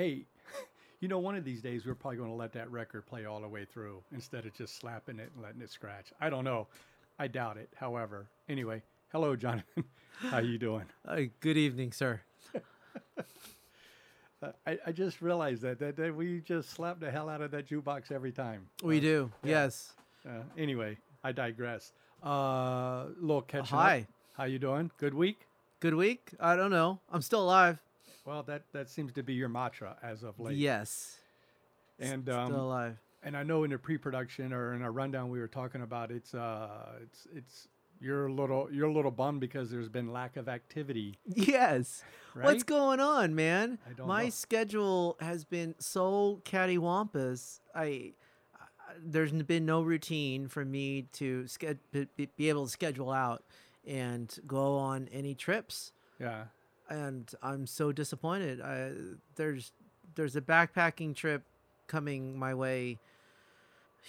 hey, you know, one of these days we're probably going to let that record play all the way through instead of just slapping it and letting it scratch. I don't know. I doubt it. However, anyway, hello, Jonathan. How you doing? Uh, good evening, sir. Uh, I, I just realized that, that that we just slap the hell out of that jukebox every time. We Uh, do. yeah. Yes. Uh, anyway, I digress. Uh, little catching up. Hi. How you doing? Good week. Good week. I don't know. I'm still alive. Well, that that seems to be your mantra as of late. Yes. And still um, alive. and I know in the pre-production or in our rundown we were talking about it's uh it's it's you're a little you're a little bummed because there's been lack of activity. Yes. Right? What's going on, man? I don't My know. schedule has been so cattywampus. I, I there's been no routine for me to be, be able to schedule out and go on any trips. Yeah. And I'm so disappointed. I, there's there's a backpacking trip coming my way.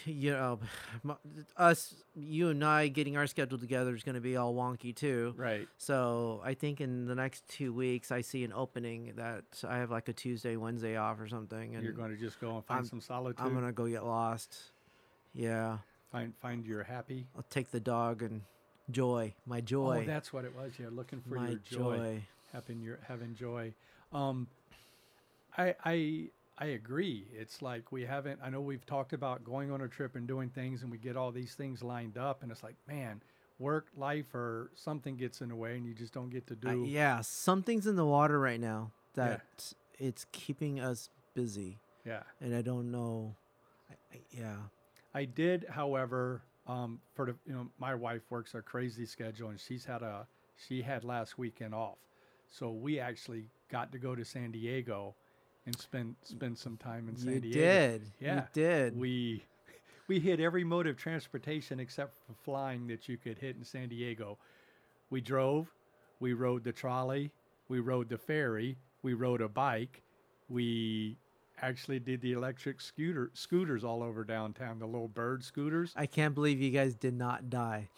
You know, us, you and I getting our schedule together is going to be all wonky too. Right. So I think in the next two weeks, I see an opening that I have like a Tuesday, Wednesday off or something, and you're going to just go and find I'm- some solitude. I'm gonna go get lost. Yeah, find find your happy. I'll take the dog and joy, my joy. Oh, joy, that's what it was. You're looking for my your joy. Having your having joy. Um, I I I agree. It's like we haven't. I know we've talked about going on a trip and doing things, and we get all these things lined up, and it's like, man, work, life, or something gets in the way, and you just don't get to do. Uh, yeah, something's in the water right now that it's keeping us busy, yeah. and I don't know. I, I, yeah, I did, however, um, for the you know, my wife works a crazy schedule, and she's had a she had last weekend off, so we actually got to go to San Diego and spend spend some time in San you Diego. did. Yeah, you did. We we hit every mode of transportation except for flying that you could hit in San Diego. We drove, we rode the trolley, we rode the ferry, we rode a bike, we actually did the electric scooter scooters all over downtown, the little bird scooters. I can't believe you guys did not die.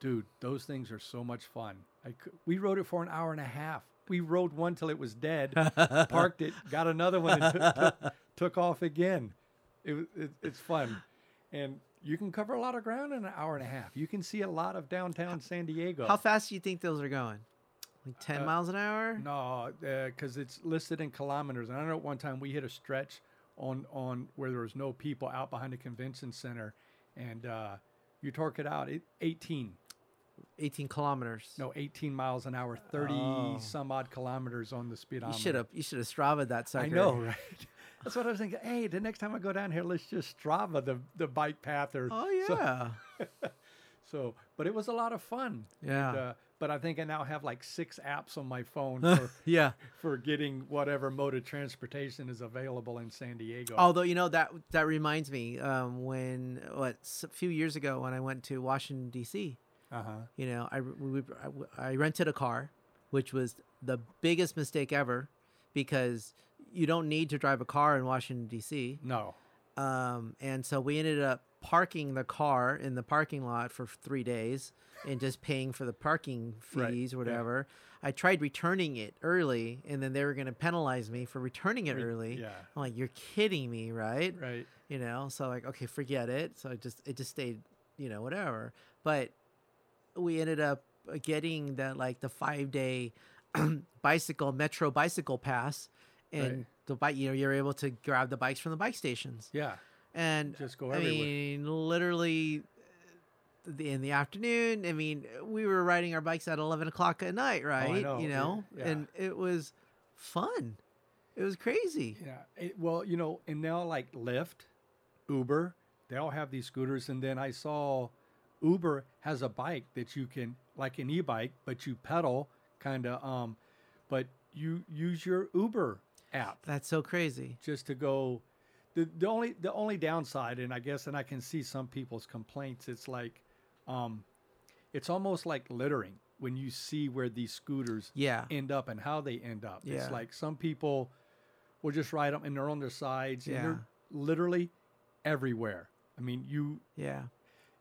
Dude, those things are so much fun. I we rode it for an hour and a half. We rode one till it was dead, parked it, got another one, and took, took, took off again. It, it, it's fun, and you can cover a lot of ground in an hour and a half. You can see a lot of downtown San Diego. How fast do you think those are going? Like ten Uh, miles an hour? No, because it's listed in kilometers. And I know at one time we hit a stretch on on where there was no people out behind the convention center, and uh, you torque it out. It, 18, Eighteen kilometers. no, 18 miles an hour, 30 Oh. some odd kilometers on the speedometer. you should have. You should have Strava that sucker. I know, right? That's what I was thinking. Hey, the next time I go down here, let's just Strava the the bike path or Oh yeah. So, but it was a lot of fun. Yeah. And, uh, but I think I now have like six apps on my phone for, yeah. for getting whatever mode of transportation is available in San Diego. Although you know that that reminds me, um, when what a few years ago when I went to Washington D.C. Uh huh. You know, I, we, I I rented a car, which was the biggest mistake ever, because you don't need to drive a car in Washington D.C. No. Um, and so we ended up parking the car in the parking lot for three days and just paying for the parking Right, fees, yeah. whatever. I tried returning it early, and then they were going to penalize me for returning it Re- early. Yeah. I'm like, you're kidding me, right? Right. You know, so like, okay, forget it. So it just it just stayed, you know, whatever. But we ended up uh, getting the like the five day bicycle metro bicycle pass, and Right. the bike, you know, you're able to grab the bikes from the bike stations, Yeah. and Just go I everywhere. mean, literally. In the afternoon, I mean, we were riding our bikes at eleven o'clock at night, right? know, You know, yeah. and it was fun. It was crazy. Yeah. It, well, you know, and now like Lyft, Uber, they all have these scooters. And then I saw Uber has a bike that you can, like an e-bike, but you pedal kind of, um, but you use your Uber app That's so crazy. just to go. The, the only the only downside, and I guess, and I can see some people's complaints. It's like, um, it's almost like littering when you see where these scooters Yeah. end up and how they end up. Yeah. It's like some people will just ride them and they're on their sides and Yeah. they're literally everywhere. I mean, you Yeah.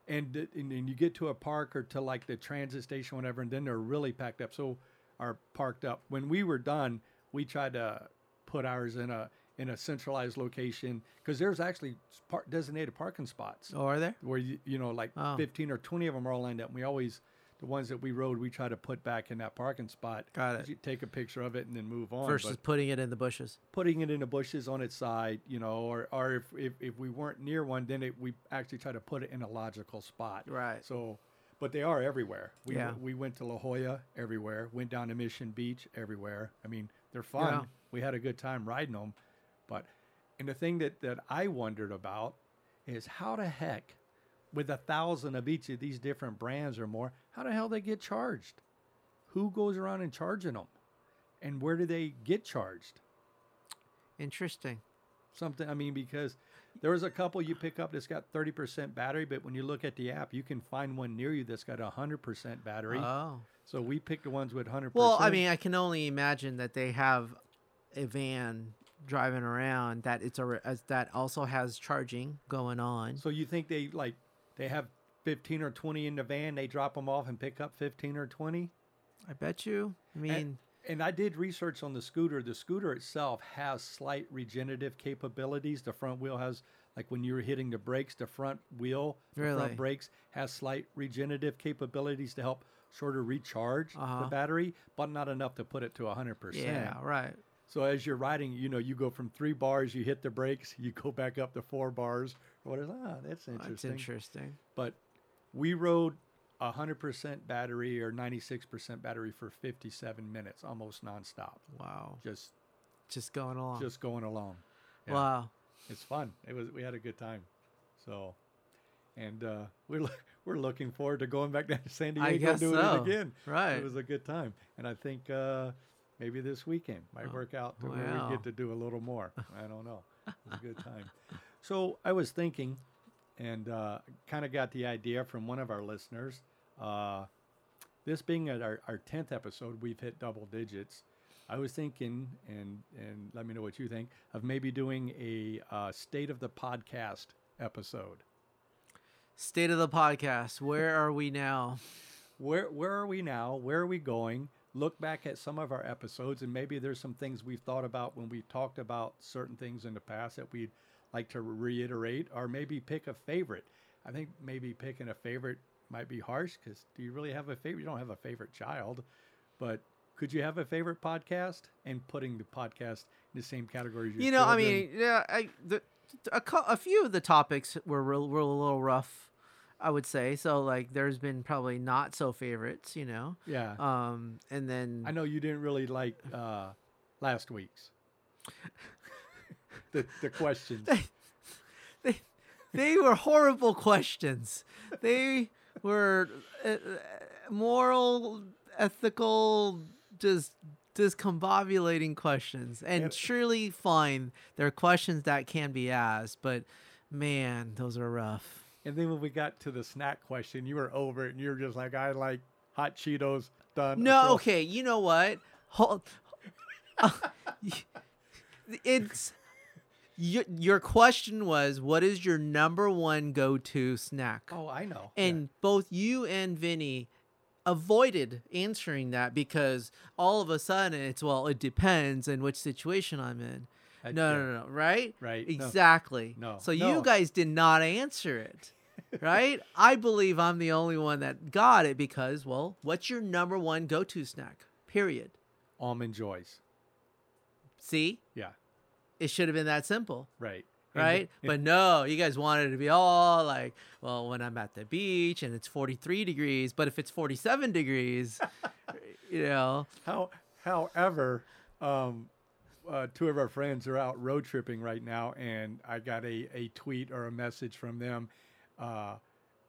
And th- and you get to a park or to like the transit station, whatever, and then they're really packed up. So are parked up. When we were done, we tried to put ours in a in a centralized location because there's actually par- designated parking spots Oh, are there? where you, you know like Oh. 15 or 20 of them are all lined up. And we always the ones that we rode we try to put back in that parking spot. Got it. You take a picture of it and then move on. Versus But putting it in the bushes. putting it in the bushes on its side, you know, or, or if, if, if we weren't near one, then it, we actually try to put it in a logical spot. Right. So, but they are everywhere. We, Yeah. we went to La Jolla everywhere, went down to Mission Beach everywhere. I mean, they're fun. Yeah. We had a good time riding them. But, and the thing that, that I wondered about is how the heck, with a thousand of each of these different brands or more, how the hell they get charged? Who goes around and charging them? And where do they get charged? Interesting. something. I mean, because there was a couple you pick up that's got 30% battery, but when you look at the app, you can find one near you that's got 100% battery. Oh. so we picked the ones with 100%. Well, I mean, I can only imagine that they have a van driving around that it's a as that also has charging going on. so you think they like they have 15 or 20 in the van, they drop them off and pick up 15 or 20? I bet you. I mean, And, and I did research on the scooter. The scooter itself has slight regenerative capabilities. The front wheel has, like when you're hitting the brakes, the front wheel, the Really? front brakes has slight regenerative capabilities to help sort of recharge the Uh-huh. battery, but not enough to put it to 100%. yeah, right. So as you're riding, you know, you go from three bars, you hit the brakes, you go back up to four bars. What is ah, that's interesting. That's interesting. But we rode 100% battery or 96% battery for 57 minutes, almost nonstop Wow. just Just going along. just going along. Yeah, Wow. it's fun. It was we had a good time. So, and uh, we're we're looking forward to going back down to San Diego and doing so. it again. Right. It was a good time, and I think uh, maybe this weekend might Oh, work out to where we get to do a little more. I don't know. It was a good time. So I was thinking, and uh, kind of got the idea from one of our listeners. Uh, this being at our, our 10th episode, we've hit double digits. I was thinking, and, and let me know what you think, of maybe doing a uh, state of the podcast episode. State of the podcast. Where are we now? Where, where are we now? Where are we going? Look back at some of our episodes, and maybe there's some things we've thought about when we talked about certain things in the past that we'd like to reiterate, or maybe pick a favorite. I think maybe picking a favorite might be harsh because do you really have a favorite? You don't have a favorite child, but could you have a favorite podcast and putting the podcast in the same category as your You know, I mean, yeah, I the a, a few of the topics were real, were a little rough, I would say. So like, there's been probably not so favorites, you know. yeah. Um, and then I know you didn't really like uh, last week's. The the questions. they they were horrible questions. They were uh, uh, moral, ethical, just discombobulating questions. And And- surely fine, there are questions that can be asked, but man, those are rough. And then when we got to the snack question, you were over it and you were just like, I like hot Cheetos done. No, okay, you know what? Hold, it's your, your question was what is your number one go-to snack? Oh, I know. Yeah. And both you and Vinny avoided answering that because all of a sudden it's well, it depends in which situation I'm in. I- no, yeah. no, no, right? Right, no. Exactly. No, So no. you guys did not answer it. Right? I believe I'm the only one that got it because, well, what's your number one go to snack? Period. Almond Joys. See? Yeah, It should have been that simple. right. And right? the- But no, you guys wanted it to be all like, well, when I'm at the beach and it's 43 degrees, but if it's 47 degrees, you know, How, however, um, uh, two of our friends are out road tripping right now, and I got a, a tweet or a message from them, uh,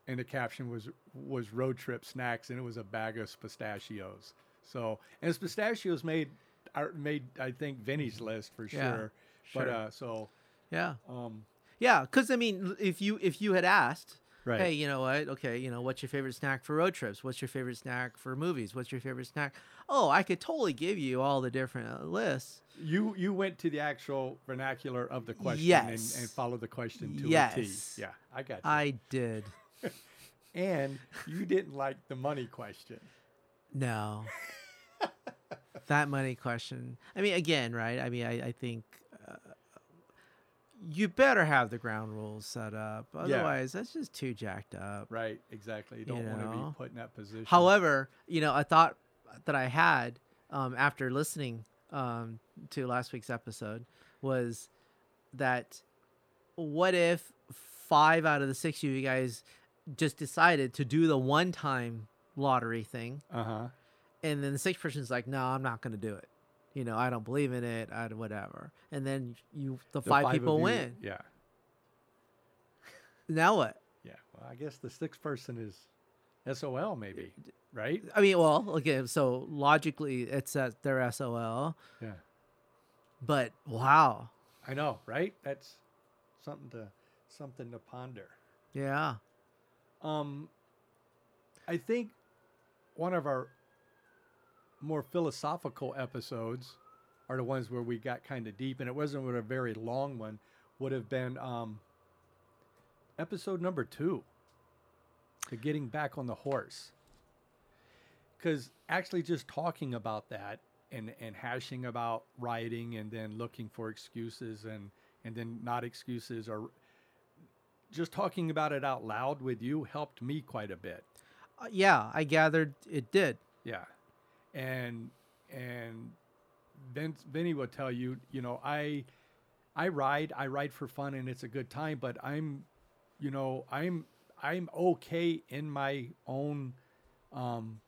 and the caption was was road trip snacks, and it was a bag of pistachios. So, and pistachios made are made I think Vinny's list for sure. Yeah, But uh, so yeah, um, yeah. Because I mean, if you if you had asked, Right. hey, you know what? Okay, you know, what's your favorite snack for road trips? What's your favorite snack for movies? What's your favorite snack? Oh, I could totally give you all the different uh, lists. you you went to the actual vernacular of the question Yes. and, and followed the question to a T. Yeah, I got you. I did. and you didn't like the money question. No. that money question. I mean, again, right? I mean, I, I think you better have the ground rules set up. Otherwise, that's just too jacked up. Right, exactly. You don't want to be put in that position. However, you know, a thought that I had um, after listening um, to last week's episode was that what if five out of the six of you guys just decided to do the one time lottery thing, uh huh. and then the sixth person's like, no, I'm not going to do it. You know, I don't believe in it. I whatever. And then you, the, five, people win. Yeah, Now what? yeah. Well, I guess the sixth person is SOL, maybe. Right? I mean, well, okay. So logically, it's that they're SOL, Yeah. but wow, I know, right? That's something to something to ponder. yeah. Um, I think one of our more philosophical episodes are the ones where we got kind of deep, and it wasn't a very long one. Would have been um, episode number two, the getting back on the horse. Because actually, just talking about that and and hashing about writing, and then looking for excuses, and and then not excuses, or just talking about it out loud with you helped me quite a bit. Uh, yeah, I gathered it did. Yeah, and and Vince, Vinny will tell you, you know, I I ride, I ride for fun, and it's a good time. But I'm, you know, I'm I'm okay in my own um,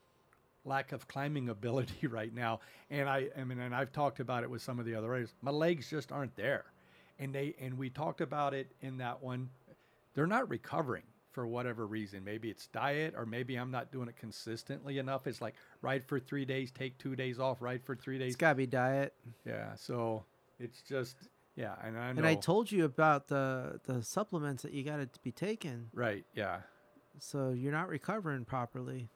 lack of climbing ability right now, and I, I mean, and I've talked about it with some of the other writers. My legs just aren't there, and they and we talked about it in that one. They're not recovering for whatever reason. Maybe it's diet, or maybe I'm not doing it consistently enough. It's like ride for three days, take two days off, ride for three days. It's gotta be diet. Yeah, so it's just yeah, and I know. And I told you about the the supplements that you got to be taking, right, yeah, so you're not recovering properly.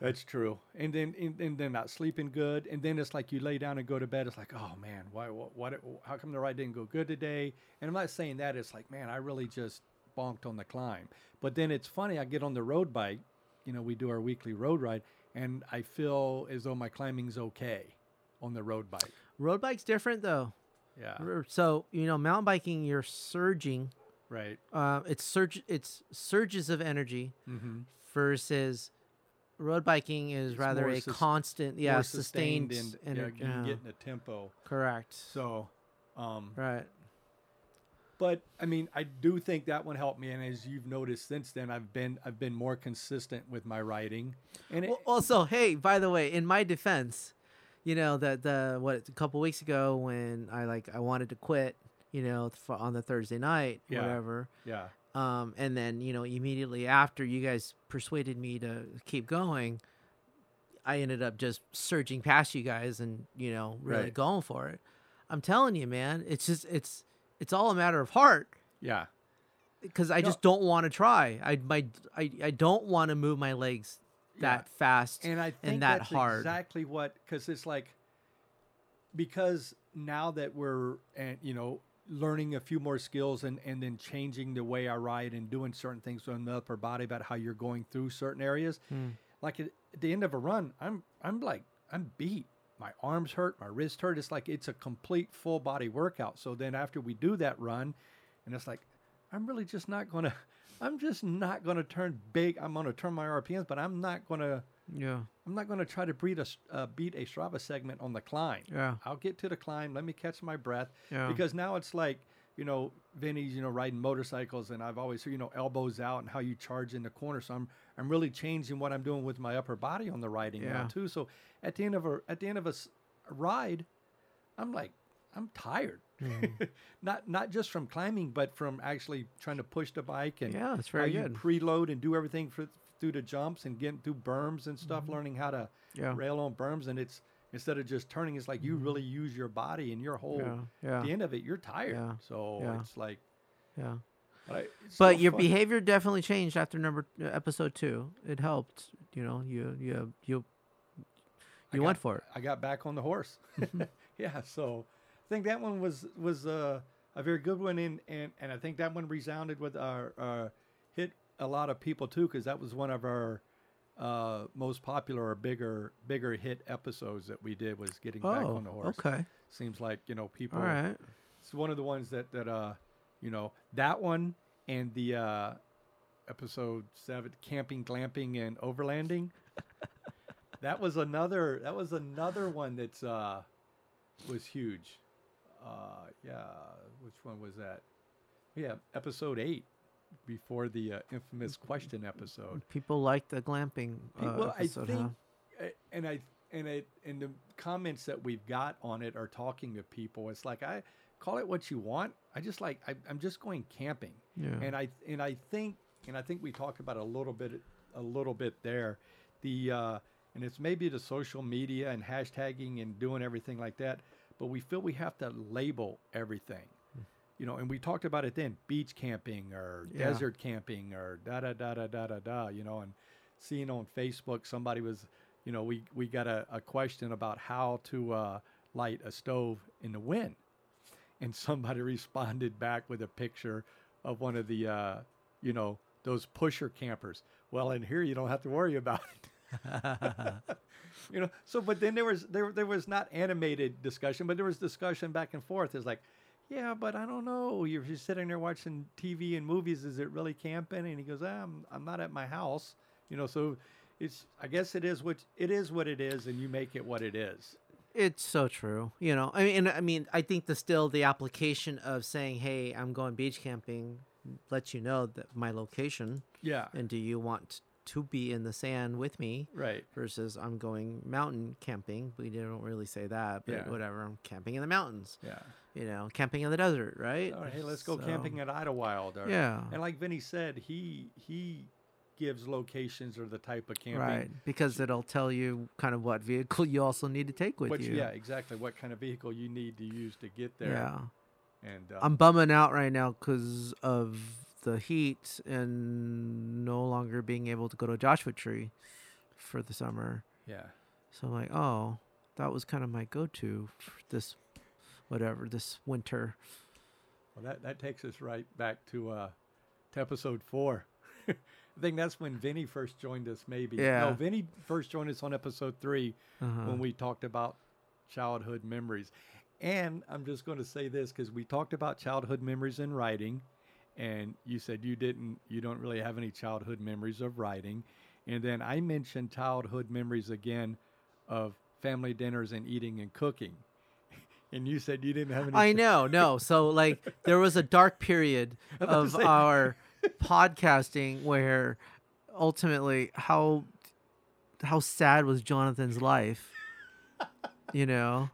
That's true. And then and, and then not sleeping good, and then it's like you lay down and go to bed. It's like, oh man, why what, what how come the ride didn't go good today? And I'm not saying that. It's like, man, I really just bonked on the climb. But then it's funny. I get on the road bike. You know, we do our weekly road ride, and I feel as though my climbing's okay on the road bike. Road bike's different though. Yeah, So you know, mountain biking, you're surging. right. Uh, it's surge. It's surges of energy Mm-hmm. versus road biking is It's rather a sus- constant, yeah, sustained, and yeah, energy. you can get in a tempo. correct. So, um, Right. but I mean, I do think that one helped me, and as you've noticed since then, I've been I've been more consistent with my writing, and it, Well, also, hey, by the way, in my defense, you know that the what a couple weeks ago when I like I wanted to quit, you know, on the Thursday night, Yeah. whatever. yeah, Um, and then you know immediately after you guys persuaded me to keep going, I ended up just surging past you guys and you know really Right. going for it. I'm telling you, man, it's just it's it's all a matter of heart yeah, because I No. just don't want to try. I my I, I don't want to move my legs Yeah. that fast and I think that that's hard. exactly what because it's like because now that we're and you know learning a few more skills and and then changing the way I ride and doing certain things on the upper body about how you're going through certain areas. Hmm. Like at, at the end of a run, I'm I'm like I'm beat. My arms hurt, my wrist hurt. It's like it's a complete full body workout. So then after we do that run, and it's like I'm really just not gonna. I'm just not gonna turn big. I'm gonna turn my RPMs, but I'm not gonna. Yeah. I'm not going to try to beat a, uh, beat a Strava segment on the climb. Yeah. I'll get to the climb. Let me catch my breath. Yeah. Because now it's like, you know, Vinny's, you know, riding motorcycles, and I've always, you know, elbows out and how you charge in the corner. So I'm, I'm really changing what I'm doing with my upper body on the riding now too. So at the end of a, at the end of a, ride, I'm like, I'm tired. Mm-hmm. not not just from climbing, but from actually trying to push the bike and Yeah, that's how very you good. preload and do everything for, through the jumps and getting through berms and stuff, learning how to Mm-hmm. Yeah. rail on berms. And it's instead of just turning, it's like you really use your body and your whole. Mm-hmm. Yeah. At the end of it, you're tired. Yeah. So Yeah. it's like, Yeah. but, I, But your fun. behavior definitely changed after number uh, episode two. It helped. You know, you you you I you went got- for it. I got back on the horse. Mm-hmm. yeah, so I think that one was was uh, a very good one, and and and I think that one resounded with our uh, hit a lot of people too, because that was one of our uh, most popular or bigger bigger hit episodes that we did was getting back on the horse. Oh, okay. Seems like you know people All right. it's one of the ones that that uh, you know, that one and the uh, episode seven, camping, glamping, and overlanding. that was another. That was another one that's uh, was huge. Uh, yeah, which one was that? Yeah, episode eight, before the uh, infamous question episode. People like the glamping. Uh, well, episode, I think, huh? uh, and I and it and the comments that we've got on it are talking to people. It's like I call it what you want. I just like I, I'm just going camping, Yeah. and I and I think and I think we talked about a little bit a little bit there, the uh, and it's maybe the social media and hashtagging and doing everything like that. But we feel we have to label everything. You know, and we talked about it then: beach camping or Yeah. desert camping or da da da da da da da. You know, and seeing on Facebook somebody was, you know, we we got a, a question about how to uh, light a stove in the wind, and somebody responded back with a picture of one of the, uh, you know, those pusher campers. Well, in here you don't have to worry about it. you know, so but then there was there there was not animated discussion, but there was discussion back and forth. It's like. Yeah, but I don't know. You're just sitting there watching TV and movies. Is it really camping? And he goes, ah, "I'm I'm not at my house." You know, so it's I guess it is what it is what it is, and you make it what it is. It's so true. You know, I mean, I mean, I think the still the application of saying, "Hey, I'm going beach camping," lets you know that my location, Yeah. and do you want to be in the sand with me? Right. Versus I'm going mountain camping. We don't really say that, but Yeah. whatever. I'm camping in the mountains. Yeah. You know, camping in the desert, right? Right, hey, let's go So- camping at Idyllwild. Or, Yeah. And like Vinny said, he he gives locations or the type of camping. Right, because it'll tell you kind of what vehicle you also need to take with Which, you. yeah, exactly. What kind of vehicle you need to use to get there. Yeah. And uh, I'm bumming out right now because of the heat and no longer being able to go to Joshua Tree for the summer. yeah. So I'm like, oh, that was kind of my go-to for this, whatever, this winter. Well, that, that takes us right back to uh, to episode four. I think that's when Vinny first joined us. Maybe. Yeah. No, Vinny first joined us on episode three Uh-huh. when we talked about childhood memories. And I'm just going to say this because we talked about childhood memories in writing, and you said you didn't, you don't really have any childhood memories of writing. And then I mentioned childhood memories again of family dinners and eating and cooking. And you said you didn't have any. I know, no. So like there was a dark period of our podcasting where ultimately how how sad was Jonathan's life. You know?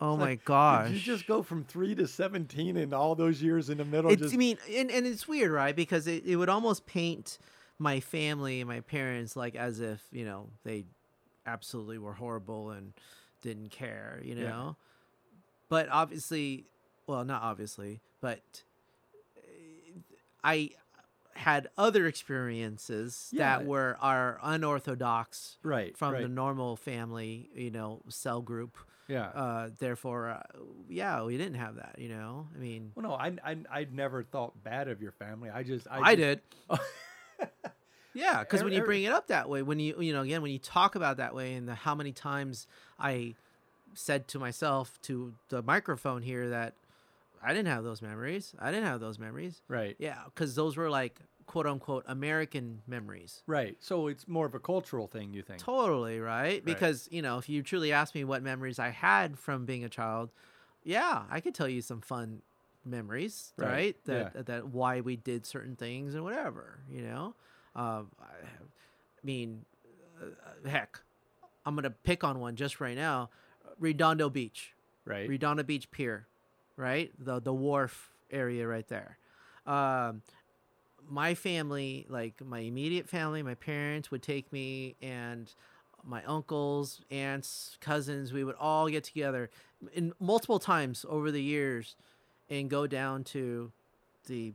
Oh my gosh. Did you just go from three to 17 and all those years in the middle? It's, just, I mean, and, and it's weird, right? Because it, it would almost paint my family and my parents like as if, you know, they absolutely were horrible and didn't care, you Yeah. know? But obviously, well, not obviously, but I had other experiences Yeah. that were are unorthodox right. from right. the normal family, you know, cell group. Yeah. Uh, therefore, uh, yeah, we didn't have that, you know? I mean, well, no, I, I, I never thought bad of your family. I just, I, I, just- did. yeah, because when you bring it up that way, when you you know again when you talk about that way, and the, how many times I said to myself to the microphone here that I didn't have those memories. I didn't have those memories. Right. Yeah, because those were like quote unquote American memories. Right. So it's more of a cultural thing, you think? Totally right. Because you know if you truly ask me what memories I had from being a child, yeah, I could tell you some fun memories, Right, right? That yeah. that why we did certain things and whatever, you know. Um, I I mean, uh, heck, I'm gonna pick on one just right now. Redondo Beach, Right. Redondo Beach Pier, right? The the wharf area right there. Um, my family, like my immediate family, my parents would take me and my uncles, aunts, cousins, we would all get together in multiple times over the years and go down to the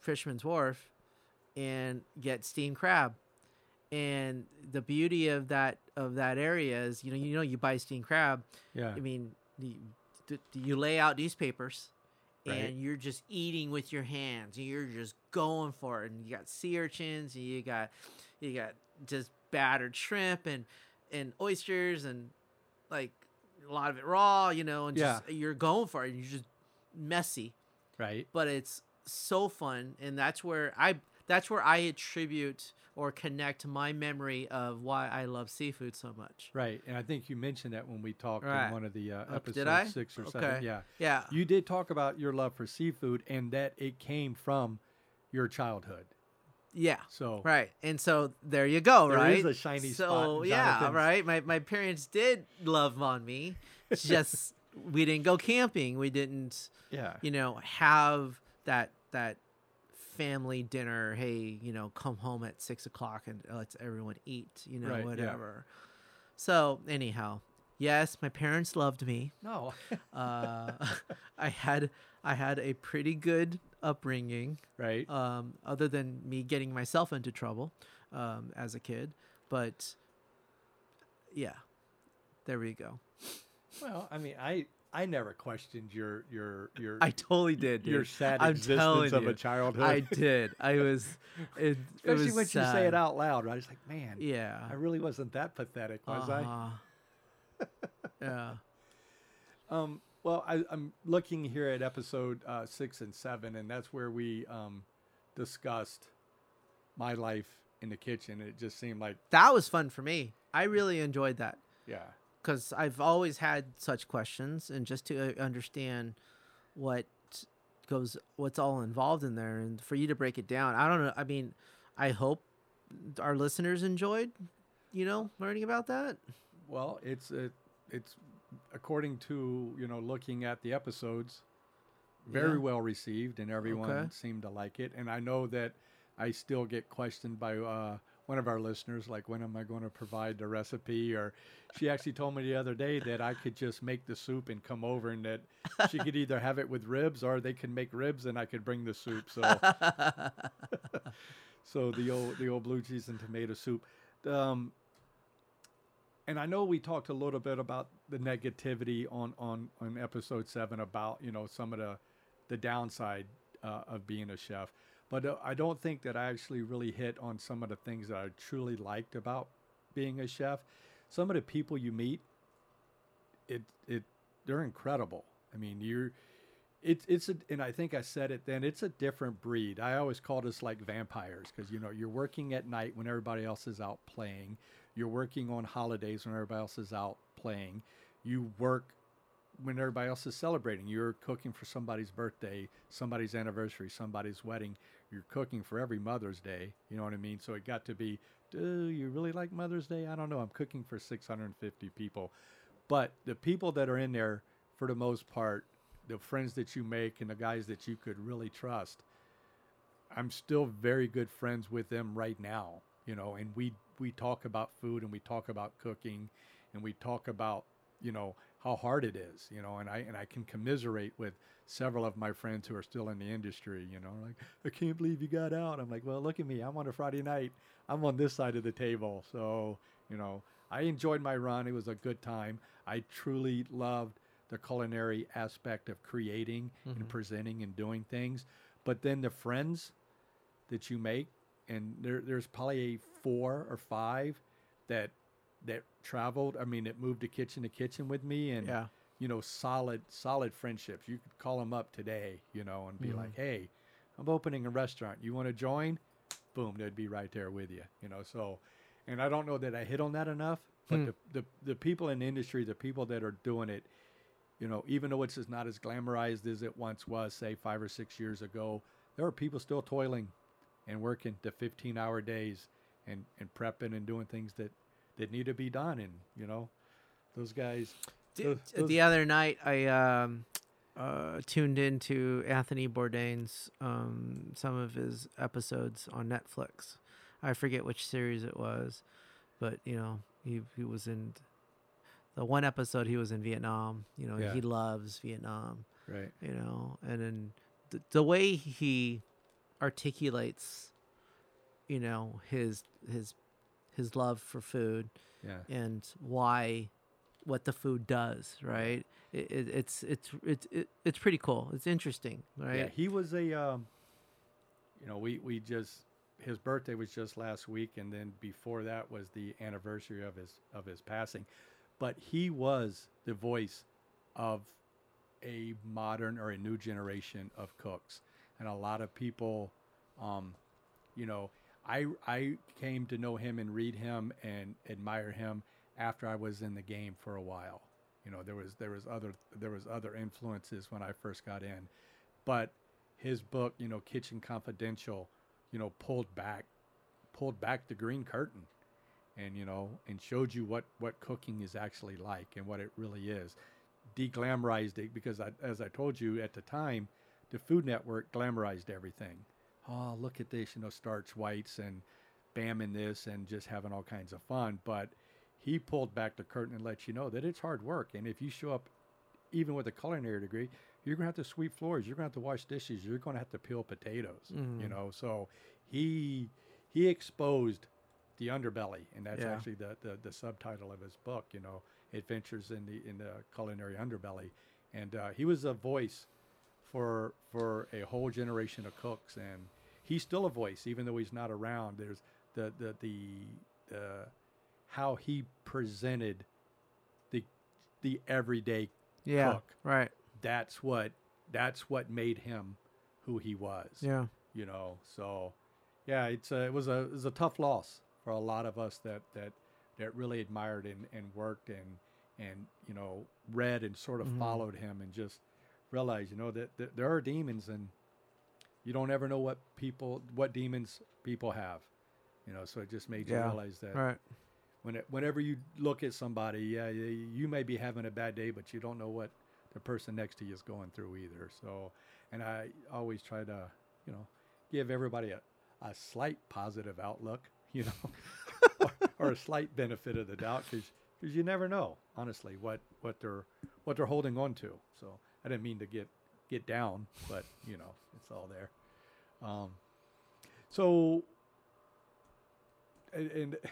Fisherman's Wharf and get steamed crab. And the beauty of that of that area is, you know, you know, you buy steamed crab, yeah. I mean, you, you lay out newspapers Right. and you're just eating with your hands. and You're just going for it. And you got sea urchins and you got you got just battered shrimp and and oysters and like a lot of it raw, you know, and just you're going for it. And you're just messy, Right. but it's so fun, and that's where I that's where I attribute or connect my memory of why I love seafood so much. Right. And I think you mentioned that when we talked Right. in one of the uh, Oh, episodes six or Okay. seven. Yeah. Yeah, You did talk about your love for seafood and that it came from your childhood. yeah. So Right. And so there you go, There right? is a shiny so, spot in yeah, right. My my parents did love on me. Just we didn't go camping. We didn't, yeah. you know, have that that family dinner. Hey, you know, come home at six o'clock and let's everyone eat. You know, Right, yeah. whatever. So anyhow, yes, my parents loved me. No. Uh, I had I had a pretty good upbringing right. um, other than me getting myself into trouble um, as a kid. But yeah, there we go. Well, I mean, I I never questioned your your your I totally did. your dude. sad I'm existence of you, a childhood. I did. I was. It, it Especially was when you say sad. it out loud, right? It's like, man, Yeah. I really wasn't that pathetic, was I? Uh-huh. yeah. Um, well, I, I'm looking here at episode uh, six and seven, and that's where we um, discussed my life in the kitchen. It just seemed like, That was fun for me. I really enjoyed that. yeah, because I've always had such questions, and just to uh, understand what goes, what's all involved in there, and for you to break it down, I don't know. I mean, I hope our listeners enjoyed, you know, learning about that. well, it's it, it's according to you know looking at the episodes, very Yeah. well received, and everyone Okay. seemed to like it. And I know that I still get questioned by uh, one of our listeners, like, when am I going to provide the recipe? Or she actually told me the other day that I could just make the soup and come over, and that she could either have it with ribs or they could make ribs, and I could bring the soup. So, so the old the old blue cheese and tomato soup. Um, and I know we talked a little bit about the negativity on on on episode seven about you know some of the the downside uh, of being a chef, but uh, I don't think that I actually really hit on some of the things that I truly liked about being a chef. Some of the people you meet, it it they're incredible. I mean, you're it's it's a, and I think I said it then. It's a different breed. I always call this like vampires because you know you're working at night when everybody else is out playing. You're working on holidays when everybody else is out playing. You work when everybody else is celebrating. You're cooking for somebody's birthday, somebody's anniversary, somebody's wedding. You're cooking for every Mother's Day. You know what I mean? So it got to be, do you really like Mother's Day? I don't know. I'm cooking for 650 people. But the people that are in there, for the most part, the friends that you make and the guys that you could really trust, I'm still very good friends with them right now, you know, and we we talk about food and we talk about cooking and we talk about, you know, how hard it is, you know, and I and I can commiserate with several of my friends who are still in the industry, you know, like I can't believe you got out. I'm like, well, look at me. I'm on a Friday night. I'm on this side of the table. So, you know, I enjoyed my run. It was a good time. I truly loved the culinary aspect of creating and mm-hmm. presenting and doing things. But then the friends that you make, and there, there's probably a four or five that that traveled. I mean, it moved to kitchen to kitchen with me, and Yeah. you know, solid solid friendships. You could call them up today, you know, and be Mhm. like, "Hey, I'm opening a restaurant. You want to join?" Boom, they'd be right there with you, you know. So, and I don't know that I hit on that enough, but Hmm. the, the the people in the industry, the people that are doing it, you know, even though it's just not as glamorized as it once was, say five or six years ago, there are people still toiling and working the 15 hour days and, and prepping and doing things that, that need to be done. And, you know, those guys, those- d- those- the other night, I um, uh, tuned into Anthony Bourdain's um, some of his episodes on Netflix. I forget which series it was, but you know, he he was in the one episode. He was in Vietnam. You know, Yeah. he loves Vietnam. right. You know, and then the, the way he articulates, you know, his his his love for food Yeah. and why what the food does right it, it, it's it's it's it, it's pretty cool it's interesting right Yeah. He was a, um, you know, we, we just, his birthday was just last week. And then before that was the anniversary of his, of his passing. But he was the voice of a modern or a new generation of cooks, and a lot of people, um, you know, I I came to know him and read him and admire him after I was in the game for a while. You know, there was there was other there was other influences when I first got in, but his book, you know, Kitchen Confidential, you know, pulled back pulled back the green curtain and you know and showed you what what cooking is actually like and what it really is. Deglamorized it because I, as i told you at the time the food network glamorized everything oh look at this you know starch whites and bam in this and just having all kinds of fun. But he pulled back the curtain and let you know that it's hard work. And if you show up even with a culinary degree you're going to have to sweep floors. You're going to have to wash dishes. You're going to have to peel potatoes you Mhm. know? So he he exposed the underbelly, and that's Yeah. actually the, the the subtitle of his book. You know, Adventures in the in the Culinary Underbelly, and uh, he was a voice for for a whole generation of cooks, and he's still a voice even though he's not around. There's the the the uh, how he presented the the everyday Yeah. cook. Right. That's what that's what made him who he was Yeah. you know so yeah it's a, it was a it was a tough loss for a lot of us that that that really admired and, and worked and and you know read and sort of Mhm. followed him and just realized you know that, that there are demons and you don't ever know what people what demons people have you know so it just made you Yeah. realize that Right. when it, whenever you look at somebody, yeah, you, may be having a bad day, but you don't know what the person next to you is going through either. So, and I always try to, you know, give everybody a, a slight positive outlook, you know, or, or a slight benefit of the doubt, because you never know, honestly, what what they're what they're holding on to. So, I didn't mean to get get down, but you know, it's all there. Um, so, and, and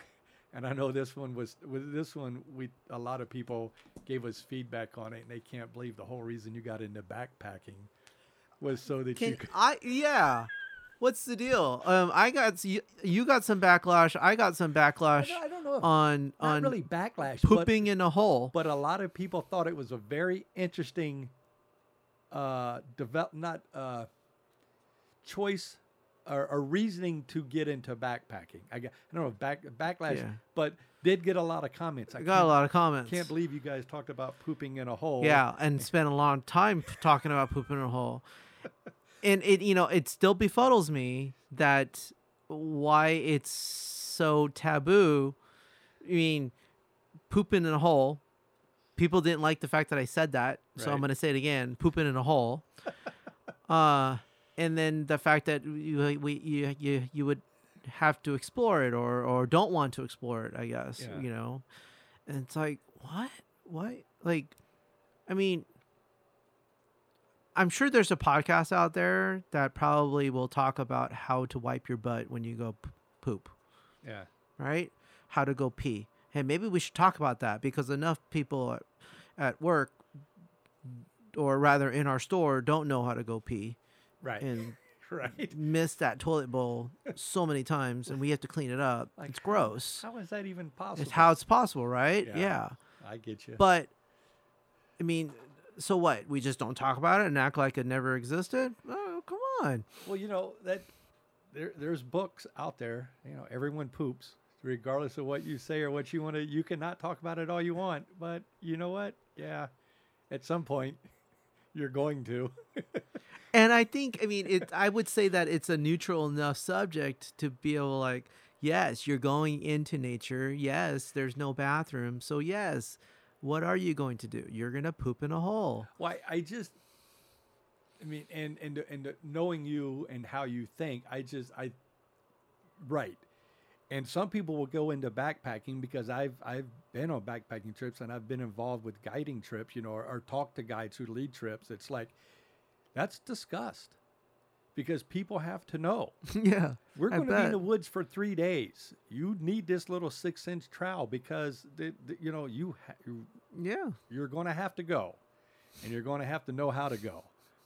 and I know this one was with this one we a lot of people gave us feedback on it and they can't believe the whole reason you got into backpacking was so that you could I? Yeah. What's the deal? Um, I got you, you got some backlash. I got some backlash I don't know if, on not on really backlash pooping in a hole. but, but a lot of people thought it was a very interesting uh develop not uh choice or, or reasoning to get into backpacking I, got, I don't know back backlash Yeah. but did get a lot of comments I got a lot of comments. Can't believe you guys talked about pooping in a hole. Yeah, and spent a long time talking about pooping in a hole. And it, you know, it still befuddles me that why it's so taboo. I mean, pooping in a hole. People didn't like the fact that I said that, so I'm going to say it again: pooping in a hole. uh, and then the fact that you we you you you would have to explore it or or don't want to explore it. I guess Yeah. you know, and it's like what what like, I mean, I'm sure there's a podcast out there that probably will talk about how to wipe your butt when you go p- poop, Yeah. right? How to go pee. Hey, maybe we should talk about that because enough people at, at work, or rather in our store, don't know how to go pee Right. and right. miss that toilet bowl so many times, and we have to clean it up. Like, it's gross. How is that even possible? It's how it's possible, right? Yeah. yeah. I get you. But I mean, so what? We just don't talk about it and act like it never existed? Oh, come on. well, you know that there there's books out there. You know, everyone poops, regardless of what you say or what you want to. You cannot talk about it all you want, but you know what? Yeah, at some point, you're going to. And I think, I mean, it. I would say that it's a neutral enough subject to be able, like, yes, you're going into nature. Yes, there's no bathroom. So yes, what are you going to do? You're gonna poop in a hole. Why I just, I mean, and and and knowing you and how you think, I just I, right, and some people will go into backpacking because I've I've been on backpacking trips and I've been involved with guiding trips, you know, or, or talked to guides who lead trips. It's like that's disgust because people have to know yeah. we're going to be in the woods for three days. You need this little six inch trowel because the, the, you know you ha- you Yeah. you're going to have to go and you're going to have to know how to go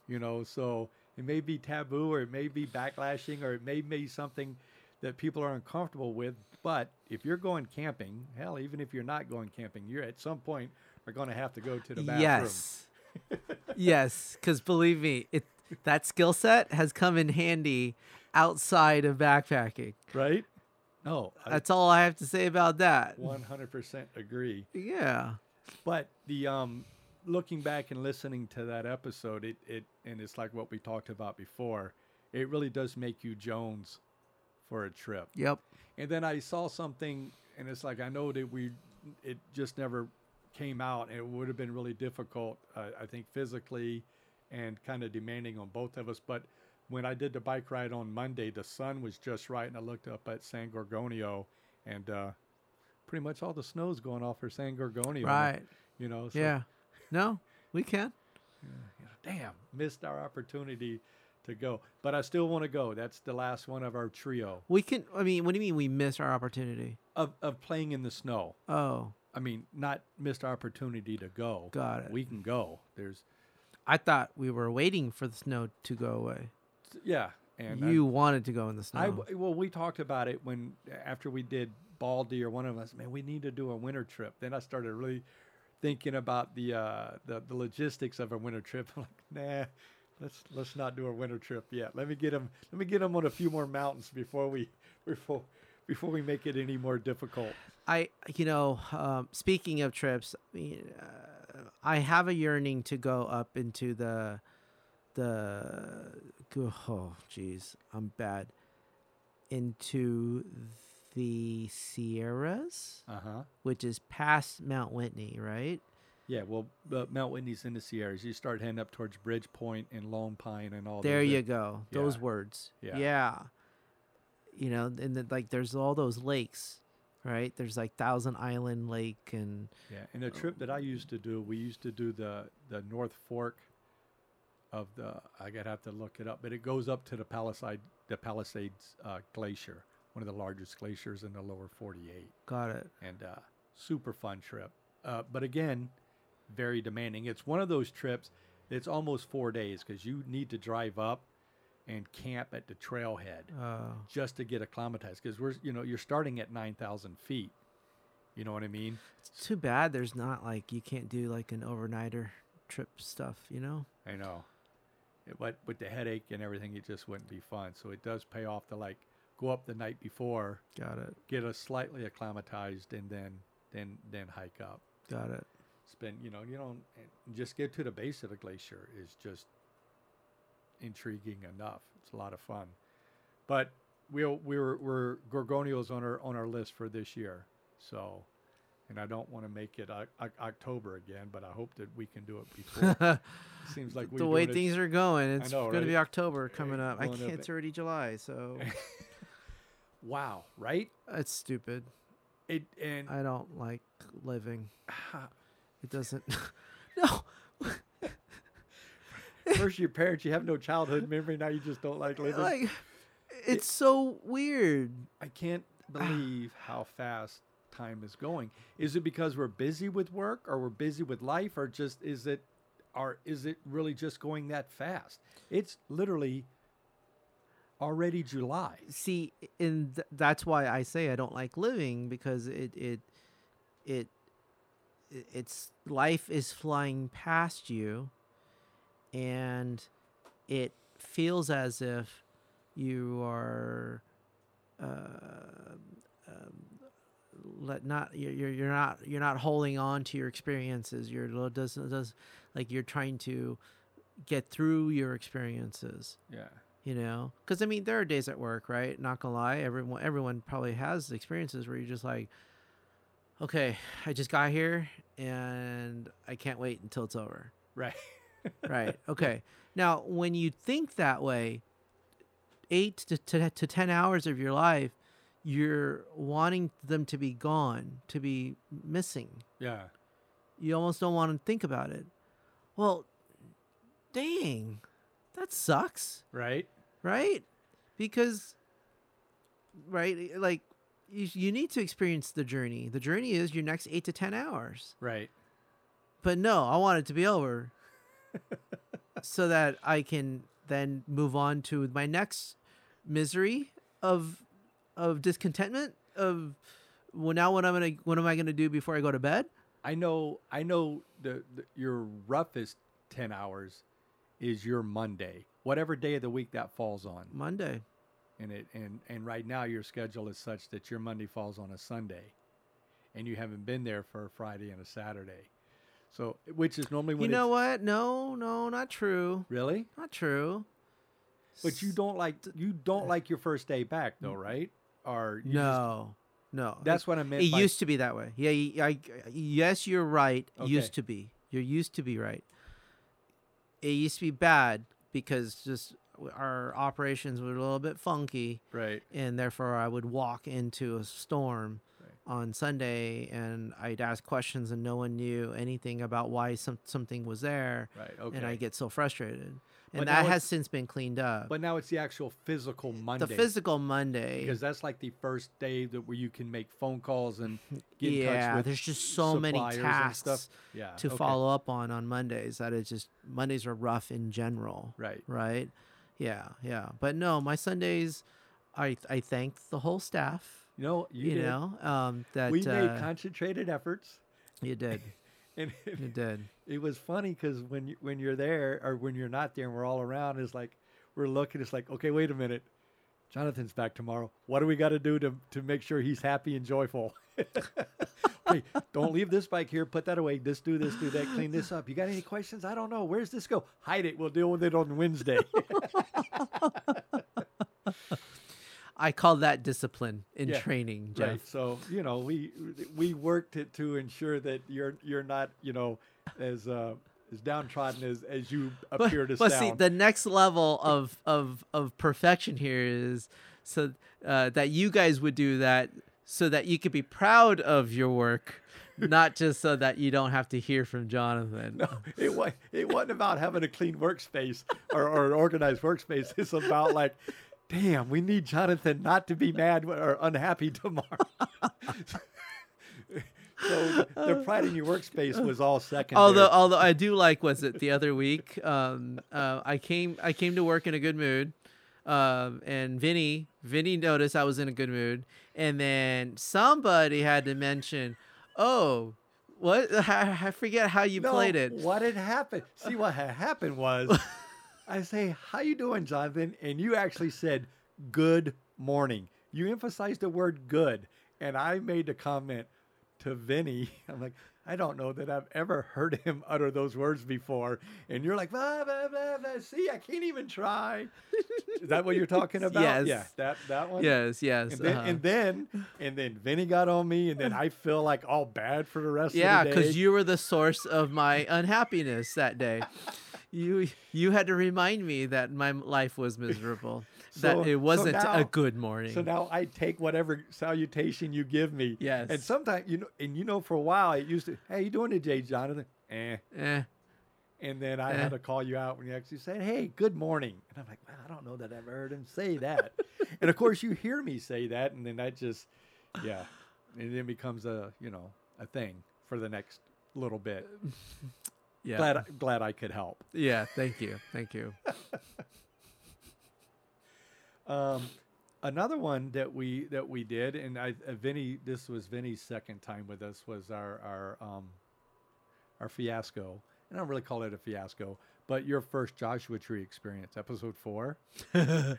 you know so it may be taboo or it may be backlashing or it may be something that people are uncomfortable with but if you're going camping hell even if you're not going camping you're at some point are going to have to go to the bathroom Yes. Yes, because believe me, it that skill set has come in handy outside of backpacking. right? No, I That's all I have to say about that. 100% agree. Yeah. But the um, looking back and listening to that episode, it it and it's like what we talked about before. It really does make you Jones for a trip. Yep. And then I saw something, and it's like I know that we, it just never came out. And it would have been really difficult, uh, I think, physically, and kind of demanding on both of us. But when I did the bike ride on Monday, the sun was just right, and I looked up at San Gorgonio, and uh, pretty much all the snow's going off for San Gorgonio. Right. You know. So, Yeah. No, we can. Damn, missed our opportunity to go, but I still want to go. That's the last one of our trio We can. I mean, what do you mean we missed our opportunity? of of playing in the snow. Oh, I mean, not missed opportunity to go. Got it. We can go. There's, I thought we were waiting for the snow to go away. yeah, and you wanted to go in the snow. I, well, we talked about it when after we did Baldy or one of us. Man, we need to do a winter trip. Then I started really thinking about the uh, the, the logistics of a winter trip. I'm like, nah, let's let's not do a winter trip yet. Let me get them. Let me get them on a few more mountains before we before before we make it any more difficult. I, you know, um, speaking of trips, I, uh, I have a yearning to go up into the, the, oh, jeez, I'm bad, into the Sierras, Uh huh. which is past Mount Whitney, right? Yeah, well, uh, Mount Whitney's in the Sierras. You start heading up towards Bridge and Lone Pine and all. There you go. Those yeah. words. Yeah. Yeah. You know, and then, like there's all those lakes, right? There's like Thousand Island Lake and Yeah, and the trip that I used to do, we used to do the the North Fork of the. I gotta have to look it up, but it goes up to the Palisade, the Palisades uh, Glacier, one of the largest glaciers in the lower 48, got it. and uh, super fun trip. Uh, but again, very demanding. It's one of those trips. It's almost four days because you need to drive up and camp at the trailhead Uh, just to get acclimatized because we're you know you're starting at 9,000 feet. You know what I mean? it's too bad there's not like you can't do like an overnighter trip stuff, you know? I know. It, but with the headache and everything, it just wouldn't be fun. So it does pay off to like go up the night before, Got it. get us slightly acclimatized, and then then then hike up. Got it. Spend you know you and just get to the base of the glacier is just intriguing enough. It's a lot of fun. But we'll we're we're Gorgonio's on our on our list for this year. So. And I don't want to make it uh, o- o- October again, but I hope that we can do it before. it seems like the way doing it things are going, it's know, going to be? October coming up. I can't. It's already July, so Wow, right? it's stupid. It and I don't like living. It doesn't. no, first your parents, you have no childhood memory. Now you just don't like uh, living. like it's so weird. I can't believe how fast time is going. Is it because we're busy with work, or we're busy with life, or just is it, or is it really just going that fast? It's literally already July. see and th- that's why i say i don't like living because it it it it- it's life is flying past you and it feels as if you are uh, um, let not you're, you're not you're not holding on to your experiences you're does does like you're trying to get through your experiences Yeah. you know because i mean there are days at work right not gonna lie everyone everyone probably has experiences where you're just like okay i just got here and i can't wait until it's over Right. right okay now when you think that way eight to, to, to ten hours of your life you're wanting them to be gone to be missing Yeah. you almost don't want to think about it well dang that sucks Right. right? Because, right, like you, you need to experience the journey. The journey is your next eight to ten hours. Right. But no, I want it to be over, so that I can then move on to my next misery of of discontentment of well now what I'm gonna what am I gonna do before I go to bed? I know. I know the, the your roughest 10 hours is your Monday, whatever day of the week that falls on. Monday. And it and and right now your schedule is such that your Monday falls on a Sunday, and you haven't been there for a Friday and a Saturday. So, which is normally when You know what? No, no, not true. Really? Not true. But you don't like you don't like your first day back though, right? Or you just- No, no. that's what I meant. It by, used to be that way. Yeah, I, yes, you're right. Okay. Used to be. You're used to be right. It used to be bad because just our operations were a little bit funky, right. and therefore I would walk into a storm. On Sunday, and I'd ask questions, and no one knew anything about why some something was there, Right. Okay. and I get so frustrated. But And now that has since been cleaned up. but now it's the actual physical Monday. the physical Monday. because that's like the first day that where you can make phone calls and get in yeah, touch with there's just so many tasks. Yeah. to okay. follow up on on Mondays that it's just Mondays are rough in general, Right. right? Yeah, yeah. But no, my Sundays, I I thank the whole staff. You know, you, You, did. know, um, that we made uh, concentrated efforts, you did, and you did. it was funny because when you, when you're there or when you're not there and we're all around, it's like we're looking. It's like, okay, wait a minute, Jonathan's back tomorrow. What do we got to do to to make sure he's happy and joyful? okay, don't leave this bike here. Put that away. This do this, do that. Clean this up. You got any questions? I don't know. Where's this go? Hide it. We'll deal with it on Wednesday. I call that discipline in Yeah, training, Jeff. Right. So you know, we we worked it to ensure that you're you're not you know as uh, as downtrodden as as you But, appear to sound. but sound. see, the next level of of of perfection here is so uh, that you guys would do that so that you could be proud of your work, not just so that you don't have to hear from Jonathan. no, it was it wasn't about having a clean workspace or, or an organized workspace. It's about like, damn, we need Jonathan not to be mad or unhappy tomorrow. so the pride in your workspace was all second. Although, although I do like, was it the other week? Um, uh, I came, I came to work in a good mood, um, and Vinny, Vinny noticed I was in a good mood, and then somebody had to mention, oh, what? I, I forget how you No, played it. What had happened? See, what had happened was, I say, "How you doing, Jonathan?" And you actually said, "Good morning." You emphasized the word "good," and I made the comment to Vinny. I'm like, I don't know that I've ever heard him utter those words before. And you're like, blah, blah, blah, blah. see, I can't even try. Is that what you're talking about? Yes. Yeah, that that one. Yes, yes. And then, uh-huh. and then, and then Vinny got on me, and then I feel like all bad for the rest yeah, of the day. Yeah, because you were the source of my unhappiness that day. You you had to remind me that my life was miserable. So- that it wasn't now- a good morning. So now I take whatever salutation you give me. Yes. And sometimes you know, and you know, for a while it used to, hey, you doing today, Jonathan? Eh. eh. And then I Eh. had to call you out when you actually said, hey, good morning. And I'm like, well, I don't know that I've heard him say that. and of course, you hear me say that, and then that just, yeah, and then becomes a, you know, a thing for the next little bit. Yeah. Glad, glad I could help. Yeah, thank you. Thank you. Um, another one that we that we did, and I uh, Vinny, this was Vinny's second time with us, was our our um, our fiasco. And I don't really call it a fiasco, but your first Joshua Tree experience, episode four.